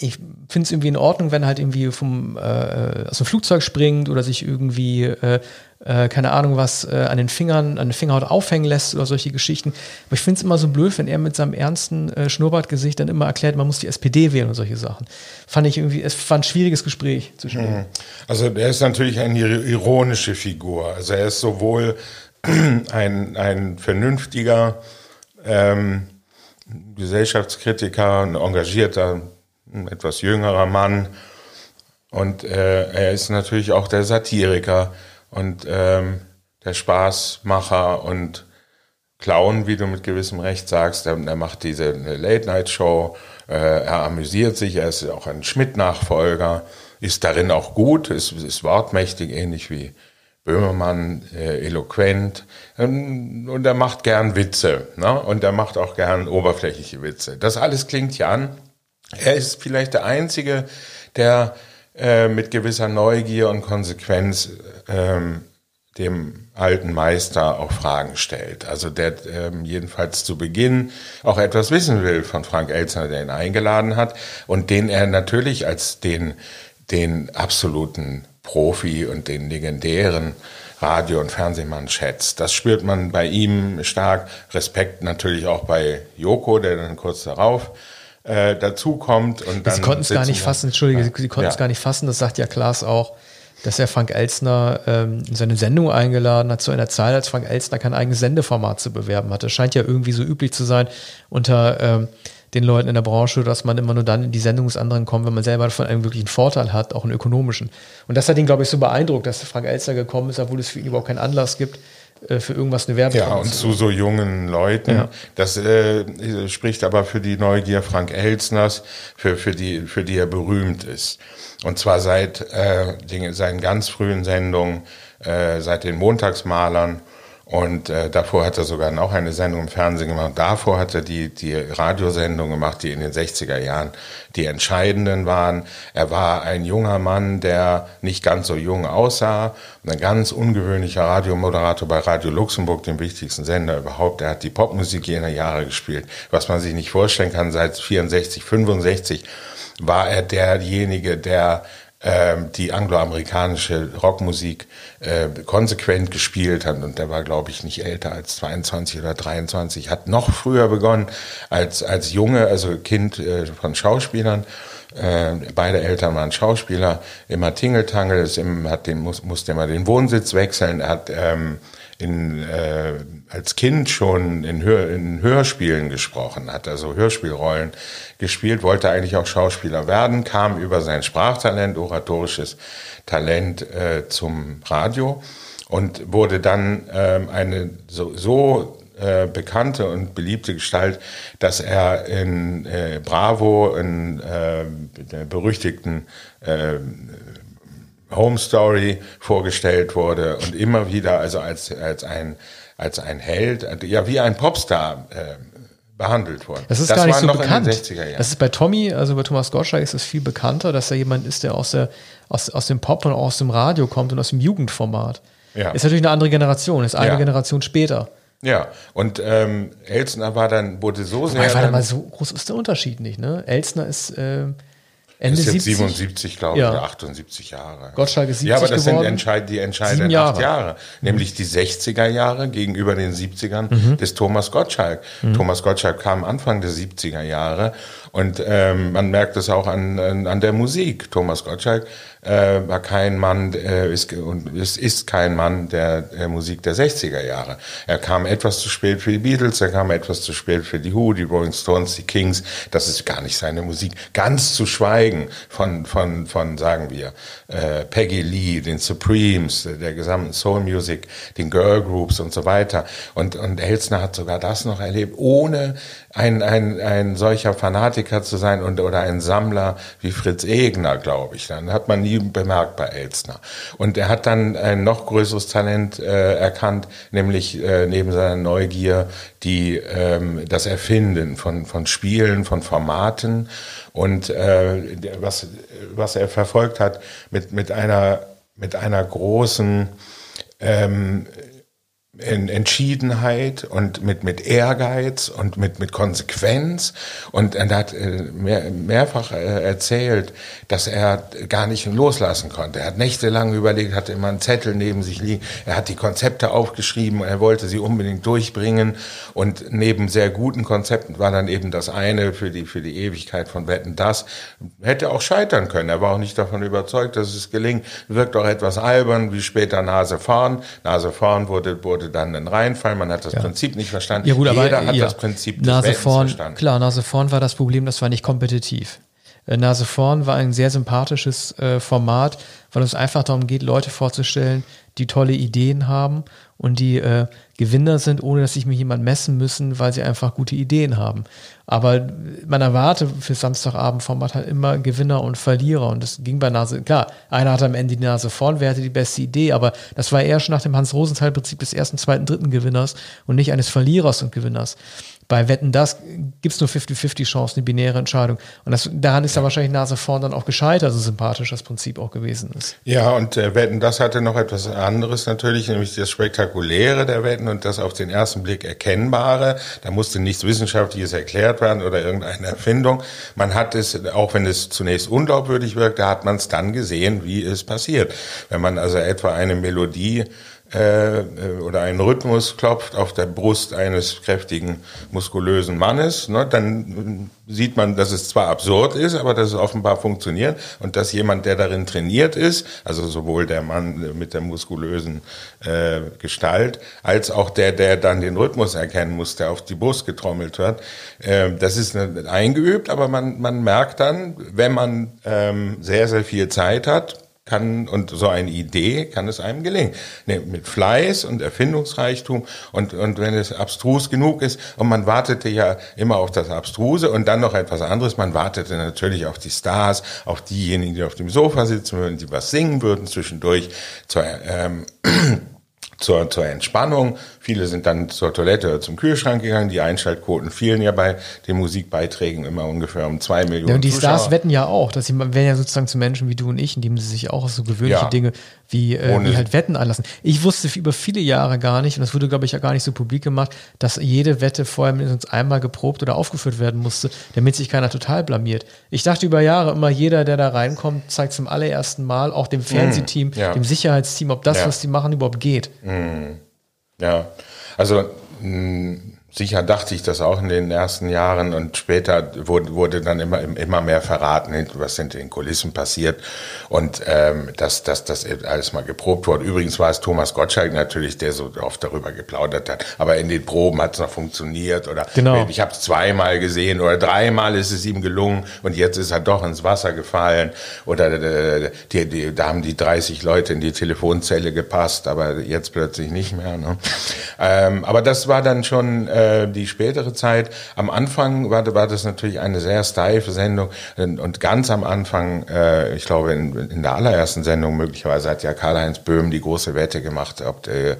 ich finde es irgendwie in Ordnung, wenn er halt irgendwie vom äh, aus dem Flugzeug springt oder sich irgendwie äh, äh, keine Ahnung was äh, an den Fingern, an den Fingerhaut aufhängen lässt oder solche Geschichten. Aber ich finde es immer so blöd, wenn er mit seinem ernsten äh, Schnurrbartgesicht dann immer erklärt, man muss die SPD wählen und solche Sachen. Fand ich irgendwie, es war ein schwieriges Gespräch zwischen mhm. Also er ist natürlich eine ironische Figur. Also er ist sowohl ein, ein vernünftiger ähm, Gesellschaftskritiker, ein engagierter ein etwas jüngerer Mann. Und äh, er ist natürlich auch der Satiriker und ähm, der Spaßmacher und Clown, wie du mit gewissem Recht sagst. Er, er macht diese Late-Night-Show, äh, er amüsiert sich, er ist auch ein Schmidt-Nachfolger, ist darin auch gut, ist, ist wortmächtig, ähnlich wie Böhmermann, äh, eloquent ähm, und er macht gern Witze ne? und er macht auch gern oberflächliche Witze. Das alles klingt ja an er ist vielleicht der Einzige, der äh, mit gewisser Neugier und Konsequenz ähm, dem alten Meister auch Fragen stellt. Also der ähm, jedenfalls zu Beginn auch etwas wissen will von Frank Elzner, der ihn eingeladen hat und den er natürlich als den, den absoluten Profi und den legendären Radio- und Fernsehmann schätzt. Das spürt man bei ihm stark. Respekt natürlich auch bei Joko, der dann kurz darauf äh, dazu kommt. Und dann sie konnten es gar nicht fassen, Entschuldige, ja. sie konnten es ja. gar nicht fassen, das sagt ja Klaas auch, dass er Frank Elstner ähm, in seine Sendung eingeladen hat, zu einer Zeit, als Frank Elstner kein eigenes Sendeformat zu bewerben hatte. Scheint ja irgendwie so üblich zu sein unter ähm, den Leuten in der Branche, dass man immer nur dann in die Sendung des anderen kommt, wenn man selber davon einen wirklichen Vorteil hat, auch einen ökonomischen. Und das hat ihn, glaube ich, so beeindruckt, dass Frank Elstner gekommen ist, obwohl es für ihn überhaupt keinen Anlass gibt, für irgendwas eine Werbung. Ja, und zu so jungen Leuten. Ja. Das äh, spricht aber für die Neugier Frank Elsners, für, für, die, für die er berühmt ist. Und zwar seit äh, den, seinen ganz frühen Sendungen, äh, seit den Montagsmalern und äh, davor hat er sogar noch eine Sendung im Fernsehen gemacht. Davor hat er die, die Radiosendung gemacht, die in den 60er Jahren die entscheidenden waren. Er war ein junger Mann, der nicht ganz so jung aussah. ein ganz ungewöhnlicher Radiomoderator bei Radio Luxemburg, dem wichtigsten Sender überhaupt. Er hat die Popmusik jener Jahre gespielt, was man sich nicht vorstellen kann. Seit 64, 65 war er derjenige, der die angloamerikanische Rockmusik äh, konsequent gespielt hat. Und der war, glaube ich, nicht älter als 22 oder 23, hat noch früher begonnen als, als Junge, also Kind äh, von Schauspielern. Äh, beide Eltern waren Schauspieler, immer Tingeltangel, ist im, hat den, muss, musste immer den Wohnsitz wechseln, hat ähm, in, äh, als Kind schon in, Hör, in Hörspielen gesprochen, hat also Hörspielrollen gespielt, wollte eigentlich auch Schauspieler werden, kam über sein Sprachtalent, oratorisches Talent äh, zum Radio und wurde dann ähm, eine so, so äh, bekannte und beliebte Gestalt, dass er in äh, Bravo, in äh, der berüchtigten äh, Home Story vorgestellt wurde und immer wieder also als, als, ein, als ein Held, ja wie ein Popstar äh, behandelt worden. Das ist das gar nicht so bekannt. Das ist bei Tommy, also bei Thomas Gottschalk ist es viel bekannter, dass er jemand ist, der aus, der, aus, aus dem Pop und aus dem Radio kommt und aus dem Jugendformat. Ja. Ist natürlich eine andere Generation, ist eine ja. Generation später. Ja, und ähm, Elsner war dann, wurde so sehr. Aber warte mal, so groß ist der Unterschied nicht, ne? Elsner ist. Äh, Ende ist jetzt 70? 77, glaube ich, ja. oder 78 Jahre. Gottschalk ist 70 Ja, aber das geworden. sind entscheid die entscheidenden Jahre. acht Jahre. Nämlich die 60er Jahre gegenüber den 70ern mhm. des Thomas Gottschalk. Mhm. Thomas Gottschalk kam Anfang der 70er Jahre und ähm, man merkt es auch an, an der Musik. Thomas Gottschalk äh, war kein Mann, äh, ist, und es ist kein Mann der, der Musik der 60er Jahre. Er kam etwas zu spät für die Beatles, er kam etwas zu spät für die Who, die Rolling Stones, die Kings. Das ist gar nicht seine Musik. Ganz zu schweigen von, von, von sagen wir, äh, Peggy Lee, den Supremes, der gesamten Soul Music, den Girl Groups und so weiter. Und, und Elsner hat sogar das noch erlebt, ohne ein, ein, ein solcher Fanatiker zu sein und, oder ein Sammler wie Fritz Egner, glaube ich. Dann hat man nie bemerkt bei Elstner. Und er hat dann ein noch größeres Talent äh, erkannt, nämlich äh, neben seiner Neugier die, ähm, das Erfinden von, von Spielen, von Formaten und äh, was, was er verfolgt hat mit, mit, einer, mit einer großen ähm, in Entschiedenheit und mit, mit Ehrgeiz und mit, mit Konsequenz. Und er hat äh, mehr, mehrfach äh, erzählt, dass er gar nicht loslassen konnte. Er hat nächtelang überlegt, hatte immer einen Zettel neben sich liegen. Er hat die Konzepte aufgeschrieben er wollte sie unbedingt durchbringen. Und neben sehr guten Konzepten war dann eben das eine für die, für die Ewigkeit von Wetten das. Hätte auch scheitern können. Er war auch nicht davon überzeugt, dass es gelingt. Wirkt auch etwas albern, wie später Nase vorn. Nase vorn wurde, wurde dann ein Reinfall, man hat das ja. Prinzip nicht verstanden. Ja, gut, aber, Jeder hat ja. das Prinzip des Nase vorn, verstanden. Klar, Nase vorn war das Problem, das war nicht kompetitiv. Äh, Nase vorn war ein sehr sympathisches äh, Format, weil es einfach darum geht, Leute vorzustellen, die tolle Ideen haben und die äh, Gewinner sind, ohne dass sich mir jemand messen müssen, weil sie einfach gute Ideen haben. Aber man erwartet für Samstagabendformat halt immer Gewinner und Verlierer. Und das ging bei Nase, klar, einer hatte am Ende die Nase vorn, wer hatte die beste Idee, aber das war eher schon nach dem Hans-Rosenthal-Prinzip des ersten, zweiten, dritten Gewinners und nicht eines Verlierers und Gewinners. Bei Wetten, das gibt es nur 50-50 Chancen, eine binäre Entscheidung. Und das, daran ist ja wahrscheinlich Nase vorn dann auch gescheitert, so sympathisch das Prinzip auch gewesen ist. Ja, und äh, Wetten, das hatte noch etwas anderes natürlich, nämlich das Spektakuläre der Wetten und das auf den ersten Blick Erkennbare. Da musste nichts Wissenschaftliches erklärt werden oder irgendeine Erfindung. Man hat es, auch wenn es zunächst unglaubwürdig wirkte, hat man es dann gesehen, wie es passiert. Wenn man also etwa eine Melodie äh, oder einen Rhythmus klopft auf der Brust eines kräftigen, muskulösen Mannes, ne, dann sieht man, dass es zwar absurd ist, aber dass es offenbar funktioniert und dass jemand, der darin trainiert ist, also sowohl der Mann mit der muskulösen äh, Gestalt, als auch der, der dann den Rhythmus erkennen muss, der auf die Brust getrommelt wird, äh, das ist eingeübt, aber man, man merkt dann, wenn man ähm, sehr, sehr viel Zeit hat, kann und so eine Idee kann es einem gelingen. Ne, mit Fleiß und Erfindungsreichtum und, und wenn es abstrus genug ist und man wartete ja immer auf das Abstruse und dann noch etwas anderes, man wartete natürlich auf die Stars, auf diejenigen, die auf dem Sofa sitzen würden, die was singen würden zwischendurch zur ähm, zur, zur Entspannung. Viele sind dann zur Toilette oder zum Kühlschrank gegangen. Die Einschaltquoten fielen ja bei den Musikbeiträgen immer ungefähr um zwei Millionen. Ja, und die Zuschauer. Stars wetten ja auch, dass sie werden ja sozusagen zu Menschen wie du und ich, indem sie sich auch auf so gewöhnliche ja. Dinge wie, äh, wie halt Wetten anlassen. Ich wusste über viele Jahre gar nicht, und das wurde, glaube ich, ja gar nicht so publik gemacht, dass jede Wette vorher mindestens einmal geprobt oder aufgeführt werden musste, damit sich keiner total blamiert. Ich dachte über Jahre immer, jeder, der da reinkommt, zeigt zum allerersten Mal auch dem Fernsehteam, mm, ja. dem Sicherheitsteam, ob das, ja. was die machen, überhaupt geht. Mm. Ja, also mh, Sicher dachte ich das auch in den ersten Jahren und später wurde, wurde dann immer, immer mehr verraten, was hinter den Kulissen passiert und ähm, dass, dass das alles mal geprobt wurde. Übrigens war es Thomas Gottschalk natürlich, der so oft darüber geplaudert hat, aber in den Proben hat es noch funktioniert oder genau. ich habe es zweimal gesehen oder dreimal ist es ihm gelungen und jetzt ist er doch ins Wasser gefallen oder äh, die, die, da haben die 30 Leute in die Telefonzelle gepasst, aber jetzt plötzlich nicht mehr. Ne? Ähm, aber das war dann schon äh, äh, die spätere Zeit. Am Anfang war, war das natürlich eine sehr steife Sendung und ganz am Anfang, äh, ich glaube in, in der allerersten Sendung möglicherweise hat ja Karl-Heinz Böhm die große Wette gemacht, ob äh,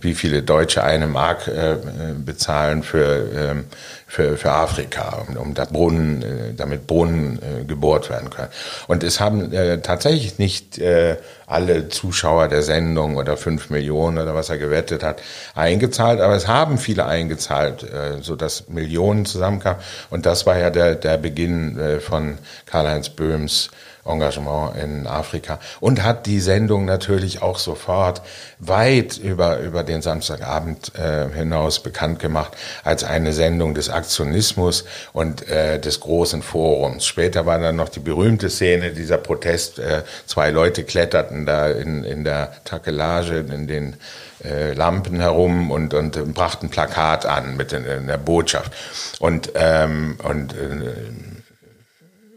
wie viele Deutsche eine Mark äh, bezahlen für ähm, für, für Afrika, um, um da Brunnen, äh, damit Brunnen äh, gebohrt werden können. Und es haben äh, tatsächlich nicht äh, alle Zuschauer der Sendung oder fünf Millionen oder was er gewettet hat, eingezahlt, aber es haben viele eingezahlt, äh, so dass Millionen zusammenkamen. Und das war ja der, der Beginn äh, von Karl-Heinz Böhms Engagement in Afrika und hat die Sendung natürlich auch sofort weit über, über den Samstagabend äh, hinaus bekannt gemacht als eine Sendung des Aktionismus und äh, des großen Forums. Später war dann noch die berühmte Szene, dieser Protest, äh, zwei Leute kletterten da in, in der Takelage, in den äh, Lampen herum und, und brachten Plakat an mit in, in der Botschaft. Und, ähm, und äh,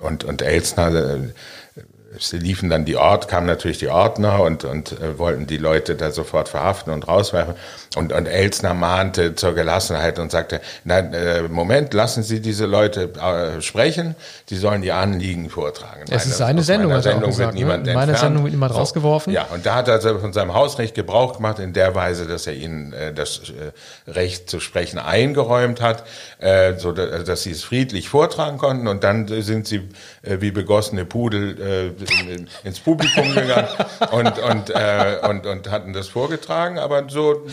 und, und Elsner, äh, sie liefen dann die Ort, kamen natürlich die Ordner und, und äh, wollten die Leute da sofort verhaften und rauswerfen. Und, und Elsner mahnte zur Gelassenheit und sagte, nein, äh, Moment, lassen Sie diese Leute äh, sprechen, die sollen die Anliegen vortragen. Es ist seine Sendung, hat Sendung gesagt, wird niemand ne? Meine Sendung wird niemand so. rausgeworfen. Ja, und da hat er von seinem Hausrecht Gebrauch gemacht, in der Weise, dass er ihnen äh, das äh, Recht zu sprechen eingeräumt hat, äh, so dass, dass sie es friedlich vortragen konnten und dann sind sie äh, wie begossene Pudel äh, in, ins Publikum gegangen und, und, äh, und, und hatten das vorgetragen, aber so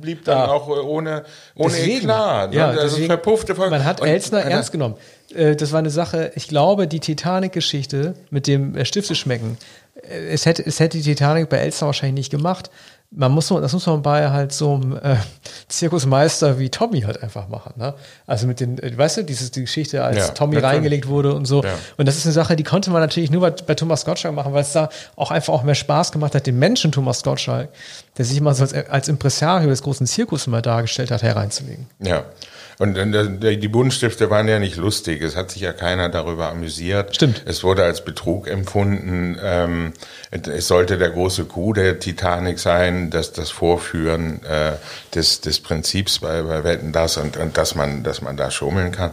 blieb dann ja. auch ohne, ohne deswegen, Eklat. Ne? Ja, also deswegen, verpuffte Folge. Man hat und, Elsner und, ernst genommen. Äh, das war eine Sache, ich glaube, die Titanic-Geschichte mit dem Stifte schmecken, äh, es hätte, es hätte die Titanic bei Elsner wahrscheinlich nicht gemacht man muss, das muss man bei halt so einem äh, Zirkusmeister wie Tommy halt einfach machen. Ne? Also mit den, äh, weißt du, diese die Geschichte, als ja, Tommy reingelegt wurde und so. Ja. Und das ist eine Sache, die konnte man natürlich nur bei, bei Thomas Gottschalk machen, weil es da auch einfach auch mehr Spaß gemacht hat, den Menschen Thomas Gottschalk, der sich immer so als, als Impresario des großen Zirkus immer dargestellt hat, hereinzulegen. Ja. Und die Buntstifte waren ja nicht lustig. Es hat sich ja keiner darüber amüsiert. Stimmt. Es wurde als Betrug empfunden. Ähm, es sollte der große Coup der Titanic sein, dass das Vorführen äh, des, des Prinzips bei, bei Wetten das und, und dass man, dass man da schummeln kann.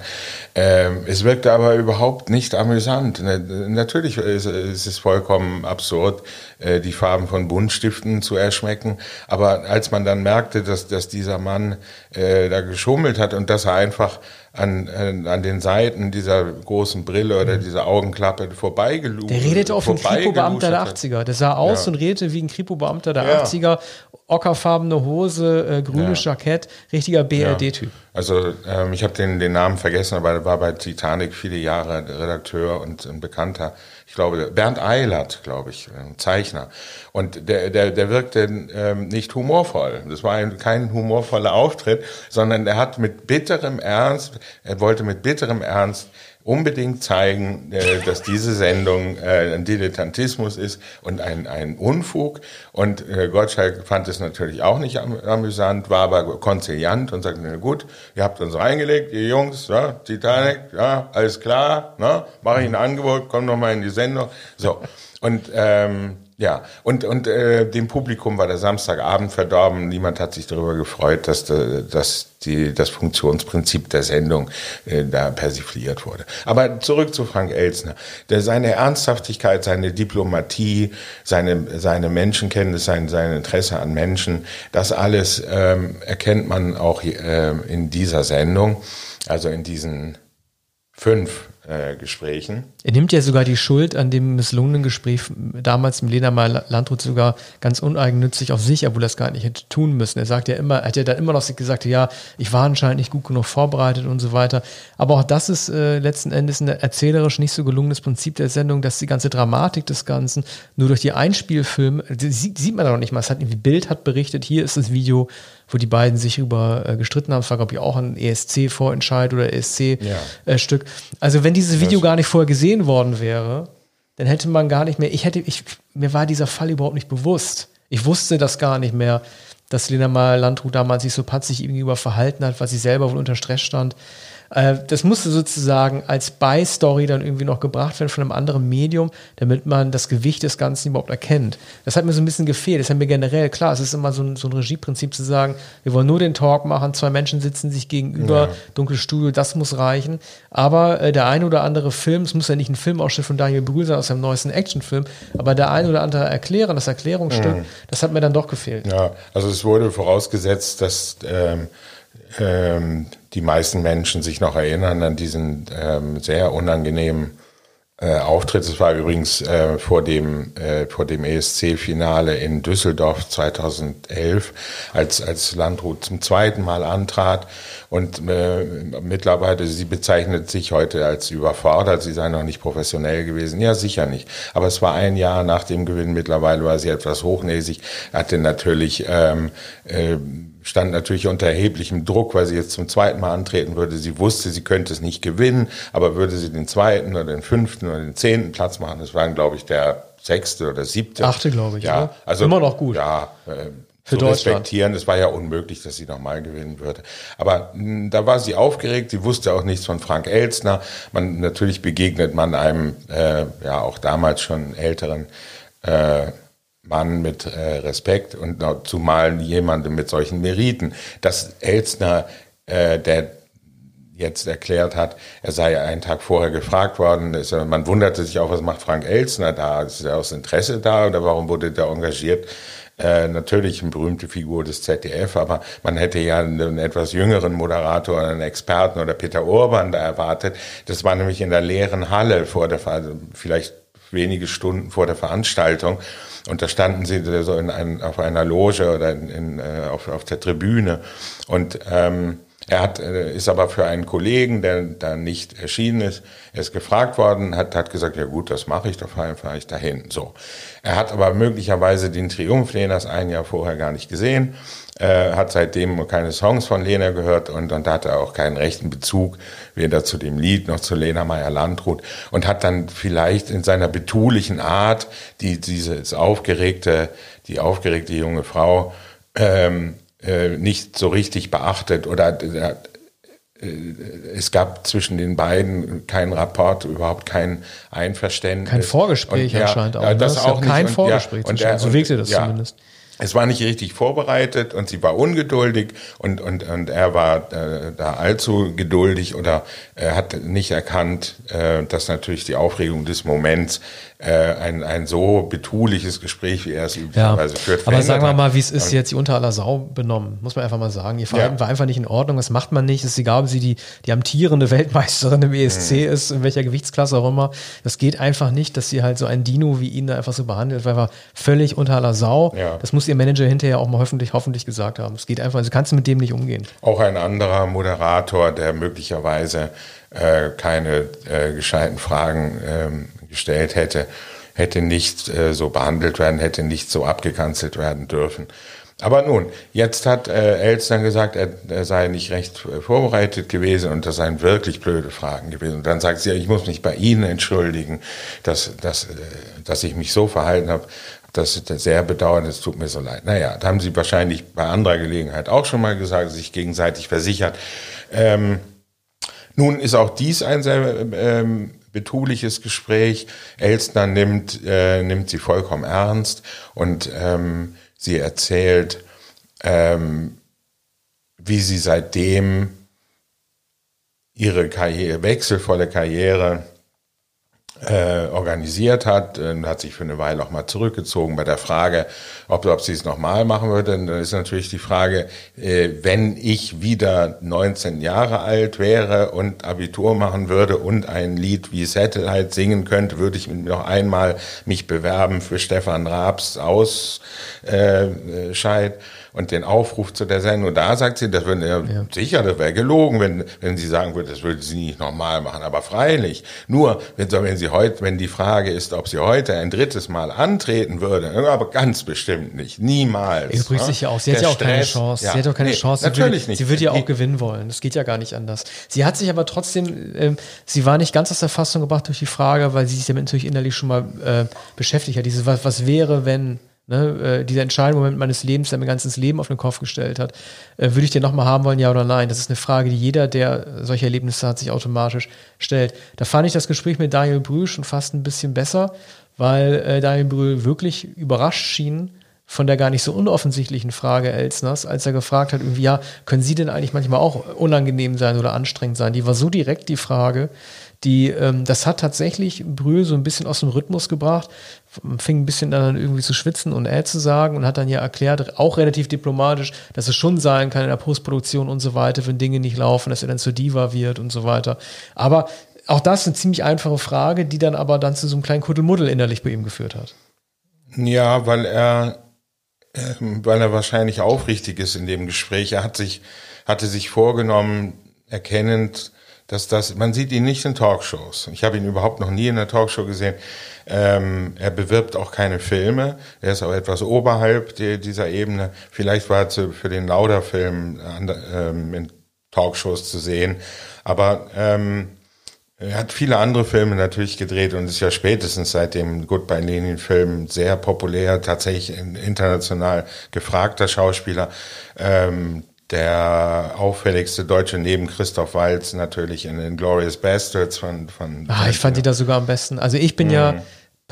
Ähm, es wirkte aber überhaupt nicht amüsant. Natürlich ist, ist es vollkommen absurd, äh, die Farben von Buntstiften zu erschmecken. Aber als man dann merkte, dass, dass dieser Mann äh, da geschummelt hat und dass er einfach an, an, an den Seiten dieser großen Brille oder dieser Augenklappe vorbeigelugt. Der redete auch wie ein Kripo-Beamter der 80er. Der sah aus ja. und redete wie ein Kripo-Beamter der ja. 80er. Ockerfarbene Hose, äh, grünes ja. Jackett, richtiger BRD-Typ. Also ähm, ich habe den, den Namen vergessen, aber er war bei Titanic viele Jahre Redakteur und ein Bekannter ich glaube, Bernd Eilert, glaube ich, ein Zeichner. Und der, der, der wirkte ähm, nicht humorvoll. Das war ein, kein humorvoller Auftritt, sondern er hat mit bitterem Ernst, er wollte mit bitterem Ernst unbedingt zeigen, äh, dass diese Sendung äh, ein Dilettantismus ist und ein, ein Unfug. Und äh, Gottschalk fand es natürlich auch nicht am, amüsant, war aber konziliant und sagte, na gut, ihr habt uns reingelegt, ihr Jungs, ja, Titanic, ja, alles klar, ne, mache ich ein Angebot, komm noch mal in die Sendung. So. Und ähm, ja, und, und äh, dem Publikum war der Samstagabend verdorben. Niemand hat sich darüber gefreut, dass, äh, dass die, das Funktionsprinzip der Sendung äh, da persifliert wurde. Aber zurück zu Frank Elsner. Der, seine Ernsthaftigkeit, seine Diplomatie, seine, seine Menschenkenntnis, sein, sein Interesse an Menschen, das alles ähm, erkennt man auch äh, in dieser Sendung, also in diesen fünf äh, Gesprächen. Er nimmt ja sogar die Schuld an dem misslungenen Gespräch damals mit Lena Meyer Landrut sogar ganz uneigennützig auf sich, obwohl er das gar nicht hätte tun müssen. Er sagt ja immer, er hat ja dann immer noch gesagt, ja, ich war anscheinend nicht gut genug vorbereitet und so weiter. Aber auch das ist äh, letzten Endes ein erzählerisch nicht so gelungenes Prinzip der Sendung, dass die ganze Dramatik des Ganzen nur durch die Einspielfilme, die sieht, sieht man da noch nicht mal. Es hat irgendwie Bild hat berichtet, hier ist das Video, wo die beiden sich über äh, gestritten haben. Es war, glaube ich, auch ein ESC-Vorentscheid oder ESC-Stück. Ja. Äh, also wenn dieses Video gar nicht vorher gesehen worden wäre, dann hätte man gar nicht mehr, ich hätte, ich, mir war dieser Fall überhaupt nicht bewusst. Ich wusste das gar nicht mehr, dass Lena Mal Landrut damals sich so patzig gegenüber verhalten hat, weil sie selber wohl unter Stress stand. Äh, das musste sozusagen als By-Story dann irgendwie noch gebracht werden von einem anderen Medium, damit man das Gewicht des Ganzen überhaupt erkennt. Das hat mir so ein bisschen gefehlt. Das hat mir generell, klar, es ist immer so ein, so ein Regieprinzip zu sagen, wir wollen nur den Talk machen, zwei Menschen sitzen sich gegenüber, ja. dunkles Studio, das muss reichen. Aber äh, der eine oder andere Film, es muss ja nicht ein Filmausschnitt von Daniel Brühl sein aus seinem neuesten Actionfilm, aber der eine oder andere Erklären, das Erklärungsstück, mhm. das hat mir dann doch gefehlt. Ja, also es wurde vorausgesetzt, dass ähm, ähm, die meisten Menschen sich noch erinnern an diesen ähm, sehr unangenehmen äh, Auftritt. Es war übrigens äh, vor dem, äh, vor dem ESC-Finale in Düsseldorf 2011, als, als Landrut zum zweiten Mal antrat. Und äh, mittlerweile, sie bezeichnet sich heute als überfordert, sie sei noch nicht professionell gewesen. Ja, sicher nicht. Aber es war ein Jahr nach dem Gewinn. Mittlerweile war sie etwas hochnäsig, hatte natürlich ähm, äh, stand natürlich unter erheblichem Druck, weil sie jetzt zum zweiten Mal antreten würde. Sie wusste, sie könnte es nicht gewinnen, aber würde sie den zweiten oder den fünften oder den zehnten Platz machen, das waren, glaube ich, der sechste oder siebte. Achte, glaube ich. Ja, also immer noch gut. Ja, äh, für zu respektieren. Es war ja unmöglich, dass sie nochmal gewinnen würde. Aber mh, hm, da war sie aufgeregt. Sie wusste auch nichts von Frank Elstner. Man natürlich begegnet man einem äh, ja auch damals schon älteren äh, Mann mit äh, Respekt und zumal jemandem mit solchen Meriten. Dass Elstner, äh, der jetzt erklärt hat, er sei einen Tag vorher gefragt worden. Ist, man wunderte sich auch, was macht Frank Elstner da? Ist er aus Interesse da oder warum wurde der engagiert? Äh, natürlich eine berühmte Figur des ZDF, aber man hätte ja einen etwas jüngeren Moderator, einen Experten oder Peter Urban da erwartet. Das war nämlich in der leeren Halle vor der, also vielleicht wenige Stunden vor der Veranstaltung. Und da standen sie so in ein, auf einer Loge oder in, in, äh, auf, auf der Tribüne. Und ähm, er hat, äh, ist aber für einen Kollegen, der da nicht erschienen ist, er ist gefragt worden, hat, hat gesagt, ja gut, das mache ich, da fahre fahr ich dahin. So. Er hat aber möglicherweise den Triumph Lenas ein Jahr vorher gar nicht gesehen, äh, hat seitdem keine Songs von Lena gehört und, und hat er auch keinen rechten Bezug weder zu dem Lied noch zu Lena Meyer-Landrut und hat dann vielleicht in seiner betulichen Art, die dieses aufgeregte, die aufgeregte junge Frau ähm, äh, nicht so richtig beachtet oder äh, es gab zwischen den beiden keinen Rapport, überhaupt kein Einverständnis. Kein Vorgespräch und, ja, anscheinend auch. Das, das ne? auch kein Vorgespräch. Und, ja, und, so wirkte das ja, zumindest es war nicht richtig vorbereitet und sie war ungeduldig und, und, und er war äh, da allzu geduldig oder er hat nicht erkannt, äh, dass natürlich die Aufregung des Moments äh, ein, ein so betuliches Gespräch, wie er es üblicherweise ja, führt. Aber sagen wir mal, wie es ist, jetzt die unter aller Sau benommen, muss man einfach mal sagen. Ihr Verhalten ja. war einfach nicht in Ordnung, das macht man nicht. Es ist egal, ob sie die, die amtierende Weltmeisterin im ESC mhm. ist, in welcher Gewichtsklasse auch immer. Das geht einfach nicht, dass sie halt so ein Dino wie ihn da einfach so behandelt, weil er völlig unter aller Sau. Ja. Das muss ihr Manager hinterher auch mal hoffentlich, hoffentlich gesagt haben. Es geht einfach, also kannst du mit dem nicht umgehen. Auch ein anderer Moderator, der möglicherweise äh, keine äh, gescheiten Fragen ähm, gestellt hätte, hätte nicht äh, so behandelt werden, hätte nicht so abgekanzelt werden dürfen. Aber nun, jetzt hat äh, Elstner gesagt, er, er sei nicht recht äh, vorbereitet gewesen und das seien wirklich blöde Fragen gewesen. Und dann sagt sie, ich muss mich bei Ihnen entschuldigen, dass, dass, äh, dass ich mich so verhalten habe. Das ist sehr bedauernd, es tut mir so leid. Naja, da haben Sie wahrscheinlich bei anderer Gelegenheit auch schon mal gesagt, sich gegenseitig versichert. Ähm, nun ist auch dies ein sehr ähm, betuliches Gespräch. Elstner nimmt, äh, nimmt sie vollkommen ernst und ähm, sie erzählt, ähm, wie sie seitdem ihre Karriere, wechselvolle Karriere äh, organisiert hat, äh, hat sich für eine Weile auch mal zurückgezogen. Bei der Frage, ob, ob sie es nochmal machen würde, dann ist natürlich die Frage, äh, wenn ich wieder 19 Jahre alt wäre und Abitur machen würde und ein Lied wie Satellite singen könnte, würde ich noch einmal mich bewerben für Stefan Raabs Ausscheid. Äh, und den Aufruf zu der Sendung. Da sagt sie, das würde ja, ja. sicher, das wäre gelogen, wenn, wenn sie sagen würde, das würde sie nicht nochmal machen. Aber freilich, nur wenn, wenn sie heute, wenn die Frage ist, ob sie heute ein drittes Mal antreten würde, aber ganz bestimmt nicht, niemals. Er bricht sich ja auch. Sie der hat ja auch Stress, keine Chance. Ja. Sie hat auch keine nee, Chance. Natürlich sie nicht. Sie wird ja auch gewinnen wollen. Das geht ja gar nicht anders. Sie hat sich aber trotzdem, ähm, sie war nicht ganz aus der Fassung gebracht durch die Frage, weil sie sich damit natürlich innerlich schon mal äh, beschäftigt hat. Diese, was, was wäre, wenn Ne, äh, dieser entscheidende Moment meines Lebens, der mein ganzes Leben auf den Kopf gestellt hat, äh, würde ich den nochmal haben wollen, ja oder nein? Das ist eine Frage, die jeder, der solche Erlebnisse hat, sich automatisch stellt. Da fand ich das Gespräch mit Daniel Brühl schon fast ein bisschen besser, weil äh, Daniel Brühl wirklich überrascht schien von der gar nicht so unoffensichtlichen Frage Elsners, als er gefragt hat, irgendwie, ja, können Sie denn eigentlich manchmal auch unangenehm sein oder anstrengend sein? Die war so direkt die Frage, die, ähm, das hat tatsächlich Brühl so ein bisschen aus dem Rhythmus gebracht, fing ein bisschen dann irgendwie zu schwitzen und äh zu sagen und hat dann ja erklärt, auch relativ diplomatisch, dass es schon sein kann in der Postproduktion und so weiter, wenn Dinge nicht laufen, dass er dann zur Diva wird und so weiter. Aber auch das ist eine ziemlich einfache Frage, die dann aber dann zu so einem kleinen Kuddelmuddel innerlich bei ihm geführt hat. Ja, weil er, äh, weil er wahrscheinlich aufrichtig ist in dem Gespräch. Er hat sich, hatte sich vorgenommen, erkennend, dass das, man sieht ihn nicht in Talkshows. Ich habe ihn überhaupt noch nie in einer Talkshow gesehen. Ähm, er bewirbt auch keine Filme. Er ist auch etwas oberhalb die, dieser Ebene. Vielleicht war er für den Lauder-Film ähm, in Talkshows zu sehen. Aber ähm, er hat viele andere Filme natürlich gedreht und ist ja spätestens seit dem Goodbye Lenin-Film sehr populär, tatsächlich international gefragter Schauspieler. Ähm, der auffälligste Deutsche neben Christoph Waltz natürlich in den Glorious Bastards von. von ah, ich fand die da sogar am besten. Also ich bin mhm. ja,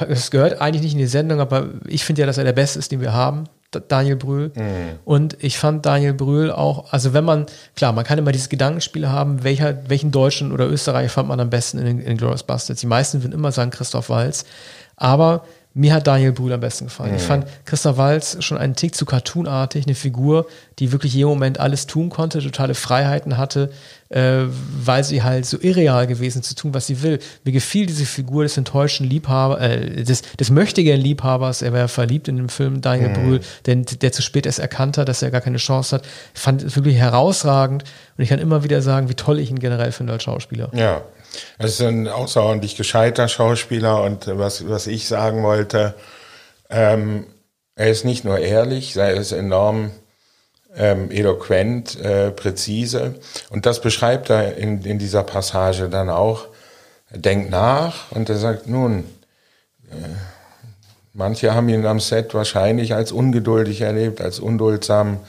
es gehört eigentlich nicht in die Sendung, aber ich finde ja, dass er der Beste ist, den wir haben. Daniel Brühl. Mhm. Und ich fand Daniel Brühl auch, also wenn man, klar, man kann immer dieses Gedankenspiel haben, welcher, welchen Deutschen oder Österreicher fand man am besten in, in Glorious Bastards. Die meisten würden immer sagen Christoph Waltz. Aber mir hat Daniel Brühl am besten gefallen. Mhm. Ich fand Christoph Walz schon einen Tick zu cartoonartig, eine Figur, die wirklich jeden Moment alles tun konnte, totale Freiheiten hatte, äh, weil sie halt so irreal gewesen zu tun, was sie will. Mir gefiel diese Figur des enttäuschten Liebhaber, äh, des, des möchtigen Liebhabers, er war verliebt in dem Film Daniel mhm. Brühl, denn der zu spät erst erkannt hat, dass er gar keine Chance hat. Ich fand es wirklich herausragend und ich kann immer wieder sagen, wie toll ich ihn generell finde als Schauspieler. Ja, er ist ein außerordentlich gescheiter Schauspieler und was, was ich sagen wollte, ähm, er ist nicht nur ehrlich, er ist enorm ähm, eloquent, äh, präzise. Und das beschreibt er in, in dieser Passage dann auch. Er denkt nach und er sagt, nun, äh, manche haben ihn am Set wahrscheinlich als ungeduldig erlebt, als unduldsam.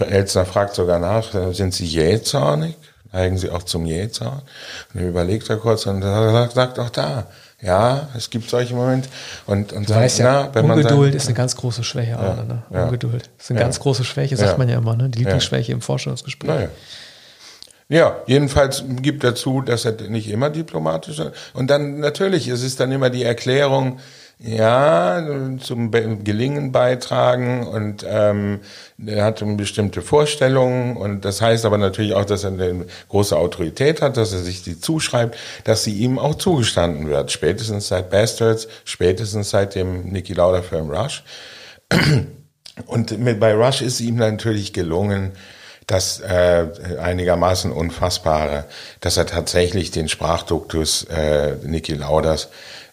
Elsner fragt sogar nach, äh, sind Sie jähzornig? Neigen sie auch zum Jähzorn. Und er überlegt er kurz und sagt, sagt auch da, ja, es gibt solche Momente. Und, und sagt, weißt ja, na, Ungeduld sagt, ist eine ganz große Schwäche, ja, Arne, ne? ja, Ungeduld ist eine ja, ganz große Schwäche, sagt man ja immer, ne? Die Lieblingsschwäche im Vorstellungsgespräch. Naja. Ja, jedenfalls gibt er zu, dass er nicht immer diplomatisch ist. Und dann natürlich, es ist dann immer die Erklärung, ja, zum Gelingen beitragen und ähm, er hat bestimmte Vorstellungen und das heißt aber natürlich auch, dass er eine große Autorität hat, dass er sich die zuschreibt, dass sie ihm auch zugestanden wird. Spätestens seit Bastards, spätestens seit dem Niki Lauda Film Rush. Und mit, bei Rush ist ihm natürlich gelungen, das äh, einigermaßen unfassbare, dass er tatsächlich den Sprachduktus äh, Niki Lauders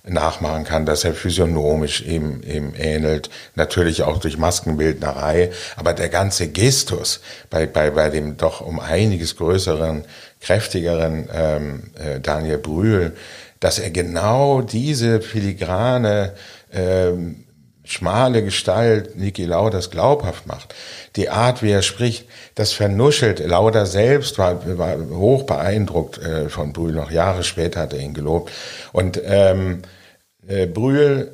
nachmachen kann, dass er physiognomisch eben, eben ähnelt, natürlich auch durch Maskenbildnerei, aber der ganze Gestus bei, bei, bei dem doch um einiges größeren, kräftigeren ähm, äh, Daniel Brühl, dass er genau diese filigrane ähm, schmale Gestalt Niki Lauders glaubhaft macht. Die Art, wie er spricht, das vernuschelt. Lauder selbst war, war hoch beeindruckt äh, von Brühl. Noch Jahre später hat er ihn gelobt. Und ähm, äh, Brühl,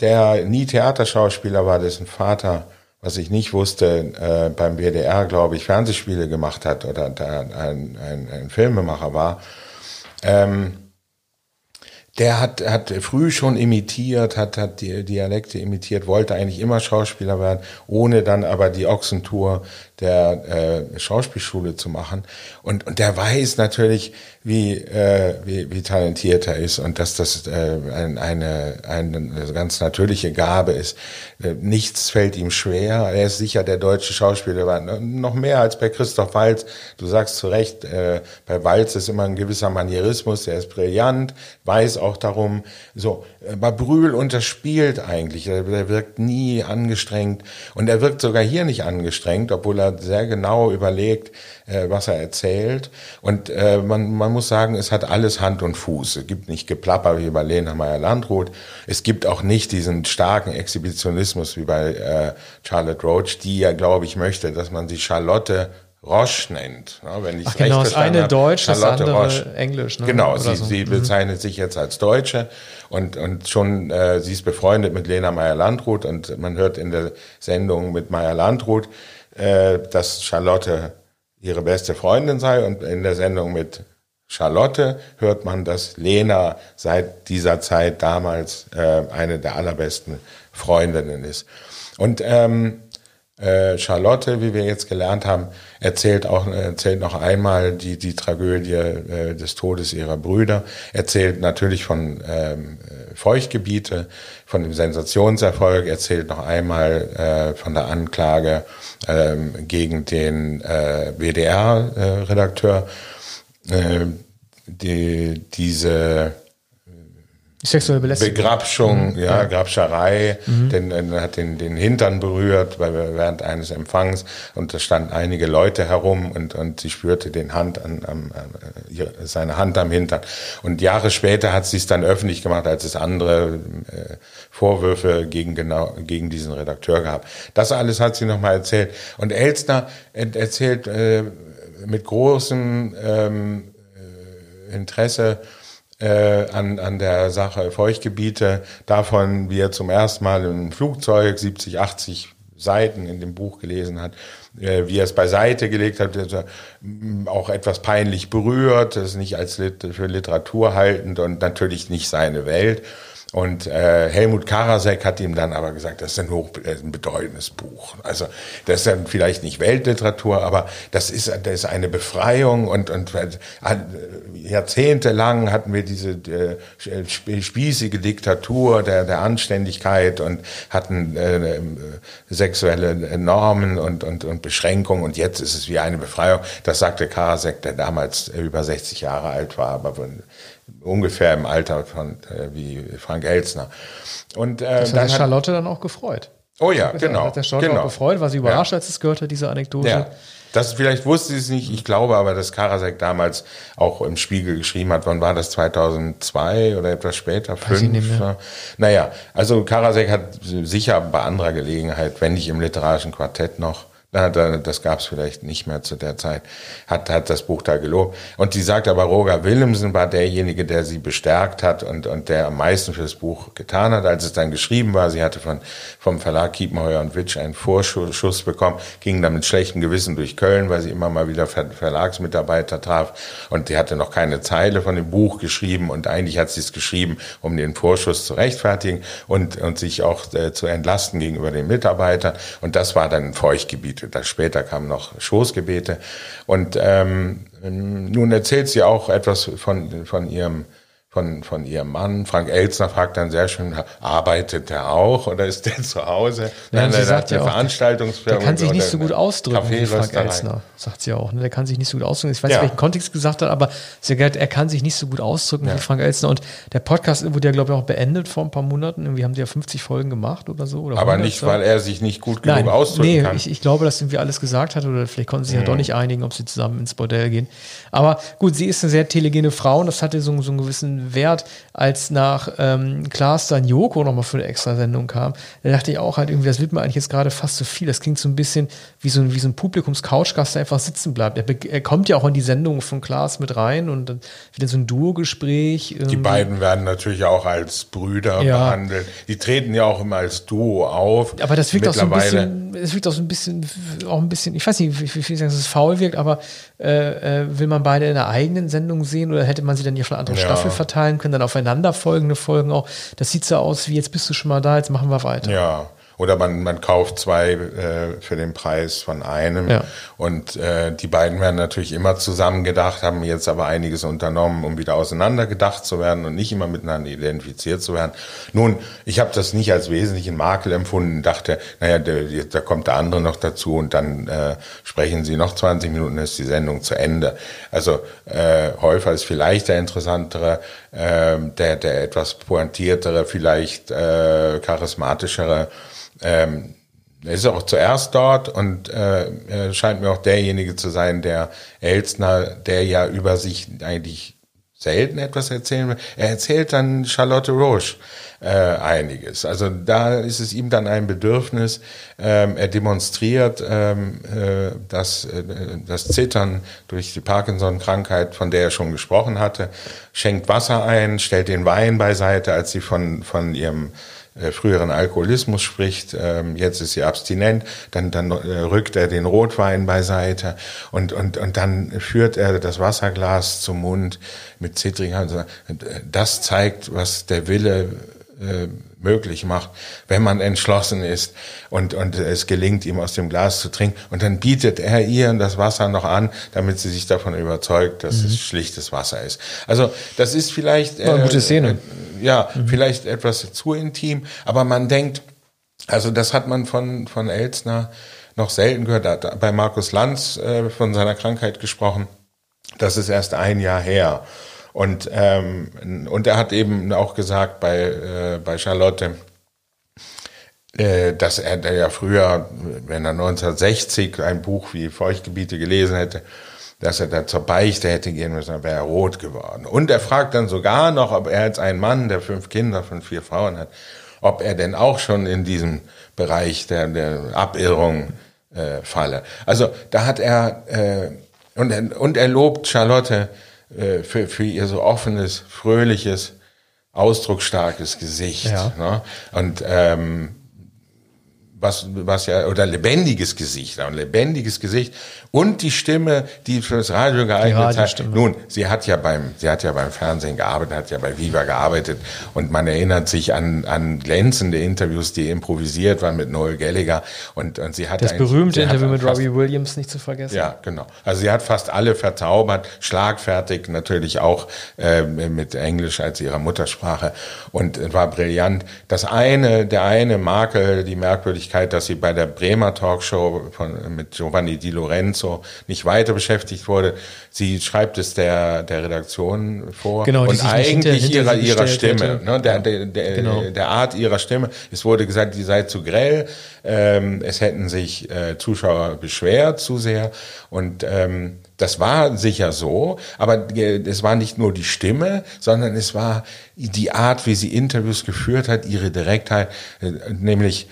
der nie Theaterschauspieler war, dessen Vater, was ich nicht wusste, äh, beim WDR, glaube ich, Fernsehspiele gemacht hat oder da ein, ein, ein Filmemacher war, ähm, der hat, hat früh schon imitiert, hat, hat die Dialekte imitiert, wollte eigentlich immer Schauspieler werden, ohne dann aber die Ochsentour der äh, Schauspielschule zu machen. Und, und der weiß natürlich, wie, äh, wie, wie talentiert er ist und dass das äh, ein, eine, eine ganz natürliche Gabe ist. Äh, nichts fällt ihm schwer. Er ist sicher der deutsche Schauspieler, war noch mehr als bei Christoph Walz. Du sagst zu Recht, äh, bei Walz ist immer ein gewisser Manierismus, der ist brillant, weiß auch darum. So, bei Brühl unterspielt eigentlich. Er, er wirkt nie angestrengt und er wirkt sogar hier nicht angestrengt, obwohl er sehr genau überlegt, was er erzählt. Und äh, man, man muss sagen, es hat alles Hand und Fuß. Es gibt nicht Geplapper wie bei Lena Meyer-Landrut. Es gibt auch nicht diesen starken Exhibitionismus wie bei äh, Charlotte Roach, die ja, glaube ich, möchte, dass man sie Charlotte Roche nennt. Ja, wenn ich Ach, genau, das eine Deutsch, das andere Roche. Englisch. Ne? Genau, sie, so. sie mhm. bezeichnet sich jetzt als Deutsche und, und schon, äh, sie ist befreundet mit Lena Meyer-Landrut und man hört in der Sendung mit Meyer-Landrut, äh, dass Charlotte ihre beste Freundin sei und in der Sendung mit Charlotte hört man, dass Lena seit dieser Zeit damals äh, eine der allerbesten Freundinnen ist. Und ähm, äh, Charlotte, wie wir jetzt gelernt haben, erzählt auch erzählt noch einmal die die Tragödie äh, des Todes ihrer Brüder, erzählt natürlich von ähm, Feuchtgebiete, von dem Sensationserfolg, erzählt noch einmal äh, von der Anklage ähm, gegen den äh, WDR-Redakteur. Äh, die, diese Sexuelle Belästigung. Begrabschung, mhm. ja, Grabscherei, mhm. den, den, hat den, den Hintern berührt weil während eines Empfangs und da standen einige Leute herum und, und sie spürte den Hand an, am, äh, seine Hand am Hintern. Und Jahre später hat sie es dann öffentlich gemacht, als es andere äh, Vorwürfe gegen genau gegen diesen Redakteur gab. Das alles hat sie nochmal erzählt. Und Elstner erzählt äh, mit großem ähm, äh, Interesse äh, an, an der Sache Feuchtgebiete, davon, wie er zum ersten Mal im Flugzeug 70, 80 Seiten in dem Buch gelesen hat, äh, wie er es beiseite gelegt hat, also, auch etwas peinlich berührt, das nicht als Lit für Literatur haltend und natürlich nicht seine Welt. Und äh, Helmut Karasek hat ihm dann aber gesagt, das ist ein hoch äh, ein bedeutendes Buch. Also das ist dann vielleicht nicht Weltliteratur, aber das ist das ist eine Befreiung und und äh, jahrzehntelang hatten wir diese äh, spießige Diktatur der der Anständigkeit und hatten äh, sexuelle Normen und und und Beschränkungen und jetzt ist es wie eine Befreiung. Das sagte Karasek, der damals über 60 Jahre alt war, aber ungefähr im Alter von äh, wie Frank Elsner. Und äh, das hat dann Charlotte dann auch gefreut. Oh ja, genau. Hat der Charlotte genau. auch gefreut, war sie überrascht, ja. als es gehört hat, diese Anekdote. Ja. Das vielleicht wusste sie es nicht, ich glaube aber, dass Karasek damals auch im Spiegel geschrieben hat, wann war das, 2002 oder etwas später, fünf? Naja, also Karasek hat sicher bei anderer Gelegenheit, wenn nicht im literarischen Quartett noch, das gab es vielleicht nicht mehr zu der Zeit, hat, hat das Buch da gelobt. Und sie sagt aber, Roger Willemsen war derjenige, der sie bestärkt hat und, und der am meisten für das Buch getan hat. Als es dann geschrieben war, sie hatte von, vom Verlag Kiepenheuer und Witsch einen Vorschuss bekommen, ging dann mit schlechtem Gewissen durch Köln, weil sie immer mal wieder Ver Verlagsmitarbeiter traf. Und die hatte noch keine Zeile von dem Buch geschrieben und eigentlich hat sie es geschrieben, um den Vorschuss zu rechtfertigen und, und sich auch äh, zu entlasten gegenüber den Mitarbeitern. Und das war dann ein Feuchtgebiet das später kamen noch Schoßgebete. Und ähm, nun erzählt sie auch etwas von, von ihrem von, von ihrem Mann. Frank Elzner fragt dann sehr schön, arbeitet er auch oder ist der zu Hause? Ja, Nein, sie sagt ja auch, der kann sich nicht so gut ausdrücken wie Frank Elzner, sagt sie auch. Ne? Der kann sich nicht so gut ausdrücken. Ich weiß nicht, welchen Kontext gesagt hat, aber sie hat, er kann sich nicht so gut ausdrücken ja. wie Frank Elzner. Und der Podcast wurde ja, glaube ich, auch beendet vor ein paar Monaten. Irgendwie haben sie ja 50 Folgen gemacht oder so. Oder aber nicht, weil er sich nicht gut genug Nein, ausdrücken nee, kann. Ich, ich glaube, dass irgendwie alles gesagt hat oder vielleicht konnten sie sich mhm. ja doch nicht einigen, ob sie zusammen ins Bordell gehen. Aber gut, sie ist eine sehr telegene Frau und das hatte so, so einen gewissen Wert, als nach ähm, Klaas dann Joko nochmal für eine Extrasendung kam. Da dachte ich auch halt irgendwie, das wird mir eigentlich jetzt gerade fast zu viel. Das klingt so ein bisschen wie so ein, wie so ein Publikums-Couchgast, der einfach sitzen bleibt. Er, er, kommt ja auch in die Sendung von Klaas mit rein und dann wieder so ein Duo-Gespräch. Die beiden werden natürlich auch als Brüder ja. behandelt. Die treten ja auch immer als Duo auf. Aber das wirkt auch so ein bisschen, es wirkt auch so ein bisschen, auch ein bisschen, ich weiß nicht, wie viel sagen, dass es faul wirkt, aber äh, äh, will man beide in einer eigenen Sendung sehen oder hätte man sie dann ja von einer anderen ja. Staffel verteilt? Verteilen können, dann aufeinanderfolgende Folgen auch. Das sieht so aus wie, jetzt bist du schon mal da, jetzt machen wir weiter. Ja, oder man, man kauft zwei äh, für den Preis von einem. Ja. Und äh, die beiden werden natürlich immer zusammen gedacht, haben jetzt aber einiges unternommen, um wieder auseinander gedacht zu werden und nicht immer miteinander identifiziert zu werden. Nun, ich habe das nicht als wesentlichen Makel empfunden, dachte, naja, der, da kommt der andere noch dazu und dann äh, sprechen sie noch 20 Minuten, ist die Sendung zu Ende. Also äh, Häufer ist vielleicht der interessantere, äh, der, der etwas pointiertere, vielleicht äh, charismatischere ähm, er ist auch zuerst dort und äh, scheint mir auch derjenige zu sein, der Elstner, der ja über sich eigentlich selten etwas erzählen will. Er erzählt dann Charlotte Roche äh, einiges. Also da ist es ihm dann ein Bedürfnis. Ähm, er demonstriert ähm, äh, das, äh, das Zittern durch die Parkinson-Krankheit, von der er schon gesprochen hatte, schenkt Wasser ein, stellt den Wein beiseite, als sie von, von ihrem früheren Alkoholismus spricht, ähm, jetzt ist sie abstinent, dann, dann äh, rückt er den Rotwein beiseite und, und, und dann führt er das Wasserglas zum Mund mit zittriger Hand. Das zeigt, was der Wille äh, möglich macht, wenn man entschlossen ist und, und es gelingt ihm aus dem Glas zu trinken. Und dann bietet er ihr das Wasser noch an, damit sie sich davon überzeugt, dass mhm. es schlichtes Wasser ist. Also das ist vielleicht... Äh, gute Szene. Äh, ja, mhm. vielleicht etwas zu intim, aber man denkt, also das hat man von, von Elsner noch selten gehört. Er hat bei Markus Lanz äh, von seiner Krankheit gesprochen. Das ist erst ein Jahr her. Und, ähm, und er hat eben auch gesagt bei, äh, bei Charlotte, äh, dass er ja früher, wenn er 1960 ein Buch wie Feuchtgebiete gelesen hätte, dass er da zur Beichte hätte gehen müssen, dann wäre er rot geworden. Und er fragt dann sogar noch, ob er als ein Mann, der fünf Kinder von vier Frauen hat, ob er denn auch schon in diesem Bereich der, der Abirrung äh, falle. Also da hat er, äh, und, und er lobt Charlotte, äh, für, für ihr so offenes, fröhliches, ausdrucksstarkes Gesicht. Ja. Ne? Und ähm, was, was ja, oder lebendiges Gesicht, ein lebendiges Gesicht und die Stimme, die für das Radio geeignet hat. Nun, sie hat ja beim, sie hat ja beim Fernsehen gearbeitet, hat ja bei Viva gearbeitet und man erinnert sich an, an glänzende Interviews, die improvisiert waren mit Noel Gallagher und, und sie hat das berühmte Interview mit fast, Robbie Williams nicht zu vergessen. Ja, genau. Also sie hat fast alle verzaubert, schlagfertig natürlich auch äh, mit Englisch als ihrer Muttersprache und war brillant. Das eine, der eine Makel, die Merkwürdigkeit, dass sie bei der Bremer Talkshow von, mit Giovanni Di Lorenzo so nicht weiter beschäftigt wurde. Sie schreibt es der, der Redaktion vor. Genau, und eigentlich hinter, hinter ihrer, ihrer Stimme, ne, der, der, der, genau. der Art ihrer Stimme. Es wurde gesagt, die sei zu grell. Ähm, es hätten sich äh, Zuschauer beschwert zu sehr. Und ähm, das war sicher so, aber es war nicht nur die Stimme, sondern es war die Art, wie sie Interviews geführt hat, ihre Direktheit, äh, nämlich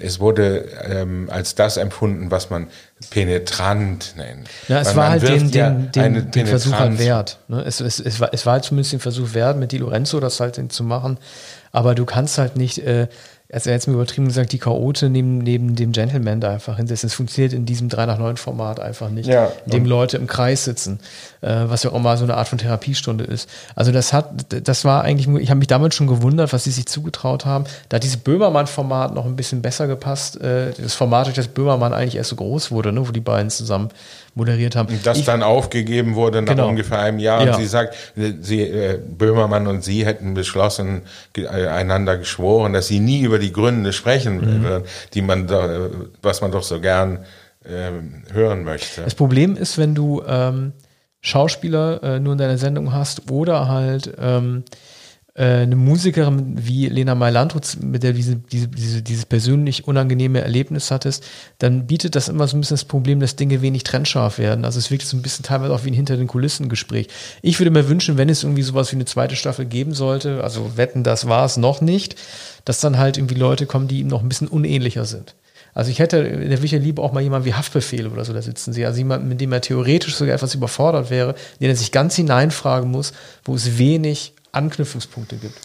es wurde ähm, als das empfunden, was man penetrant nennt. Ja, es Weil war halt den, ja den, den, den Versuch halt wert. Ne? Es, es, es, war, es war halt zumindest den Versuch wert, mit Di Lorenzo das halt zu machen. Aber du kannst halt nicht äh, also jetzt mal übertrieben gesagt, die Chaote neben, neben dem Gentleman da einfach hinsetzen. Es funktioniert in diesem 3 nach 9 Format einfach nicht, ja, in dem Leute im Kreis sitzen, äh, was ja auch mal so eine Art von Therapiestunde ist. Also das hat, das war eigentlich, ich habe mich damals schon gewundert, was sie sich zugetraut haben. Da hat dieses Böhmermann-Format noch ein bisschen besser gepasst. Äh, das Format, durch das Böhmermann eigentlich erst so groß wurde, ne, wo die beiden zusammen moderiert haben. Das ich, dann aufgegeben wurde nach genau. ungefähr einem Jahr. Ja. Und sie sagt, sie, äh, Böhmermann und sie hätten beschlossen, äh, einander geschworen, dass sie nie über die Gründe sprechen mhm. würden, die man, da, was man doch so gern äh, hören möchte. Das Problem ist, wenn du ähm, Schauspieler äh, nur in deiner Sendung hast oder halt ähm, äh, eine Musikerin wie Lena Mailandrutz, mit der du diese, diese, diese, dieses persönlich unangenehme Erlebnis hattest, dann bietet das immer so ein bisschen das Problem, dass Dinge wenig trennscharf werden. Also es wirkt so ein bisschen teilweise auch wie ein hinter den Kulissen Gespräch. Ich würde mir wünschen, wenn es irgendwie sowas wie eine zweite Staffel geben sollte, also wetten, das war es noch nicht, dass dann halt irgendwie Leute kommen, die ihm noch ein bisschen unähnlicher sind. Also ich hätte in der Wicher lieber auch mal jemanden wie Haftbefehl oder so da sitzen sie. Also jemanden, mit dem er theoretisch sogar etwas überfordert wäre, den er sich ganz hineinfragen muss, wo es wenig Anknüpfungspunkte gibt.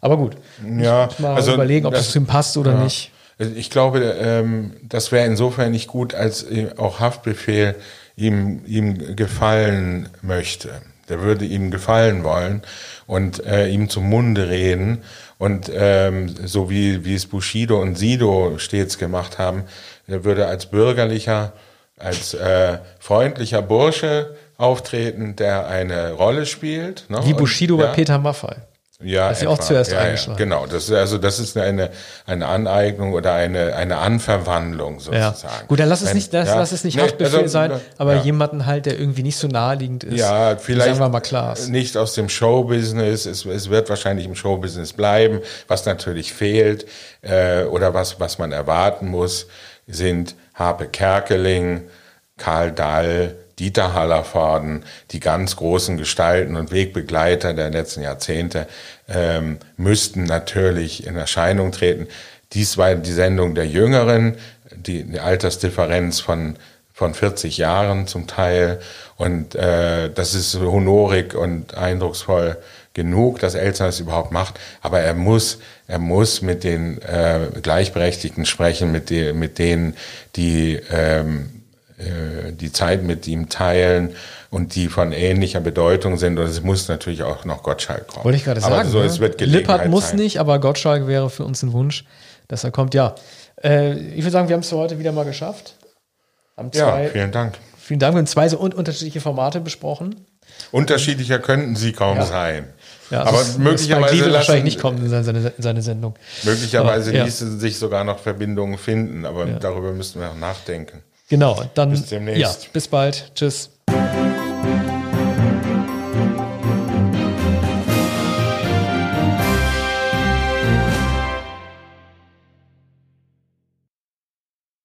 Aber gut, ja, mal also überlegen, ob das, das zu ihm passt oder ja. nicht. Ich glaube, ähm, das wäre insofern nicht gut, als auch Haftbefehl ihm, ihm gefallen möchte. Der würde ihm gefallen wollen und äh, ihm zum Munde reden. Und ähm, so wie, wie es Bushido und Sido stets gemacht haben, er würde als bürgerlicher, als äh, freundlicher Bursche auftreten, der eine Rolle spielt. Ne? Wie Bushido und, bei ja, Peter Maffay. Ja, das ist ja auch zuerst ja, eingeschlagen. Ja, genau, das ist also das ist eine eine Aneignung oder eine eine Anverwandlung sozusagen. Ja. Gut, dann lass es nicht, das, ja. lass es nicht nee, Haftbefehl also, sein, aber ja. jemanden halt, der irgendwie nicht so naheliegend ist. Ja, vielleicht sagen wir mal klar. Nicht aus dem Showbusiness. Es, es wird wahrscheinlich im Showbusiness bleiben. Was natürlich fehlt äh, oder was was man erwarten muss, sind Harpe Kerkeling, Karl Dahl, Dieter Hallervorden, die ganz großen Gestalten und Wegbegleiter der letzten Jahrzehnte, ähm, müssten natürlich in Erscheinung treten. Dies war die Sendung der Jüngeren, die, die Altersdifferenz von, von 40 Jahren zum Teil. Und äh, das ist honorig und eindrucksvoll genug, dass Elster es überhaupt macht. Aber er muss, er muss mit den äh, Gleichberechtigten sprechen, mit, die, mit denen, die ähm, äh, die Zeit mit ihm teilen und die von ähnlicher Bedeutung sind. Und es muss natürlich auch noch Gottschalk kommen. Wollte ich gerade sagen. So, ne? es wird Lippert muss sein. nicht, aber Gottschalk wäre für uns ein Wunsch, dass er kommt. Ja, äh, ich würde sagen, wir haben es für heute wieder mal geschafft. Zwei, ja, vielen Dank. Vielen Dank. Wir haben zwei so unterschiedliche Formate besprochen. Unterschiedlicher könnten sie kaum ja. sein. Ja, aber ist, möglicherweise lassen, wahrscheinlich nicht kommen in seine, in seine Sendung. Möglicherweise aber, ja. ließen sich sogar noch Verbindungen finden, aber darüber müssten wir auch nachdenken. Genau, dann bis demnächst. Ja, bis bald. Tschüss.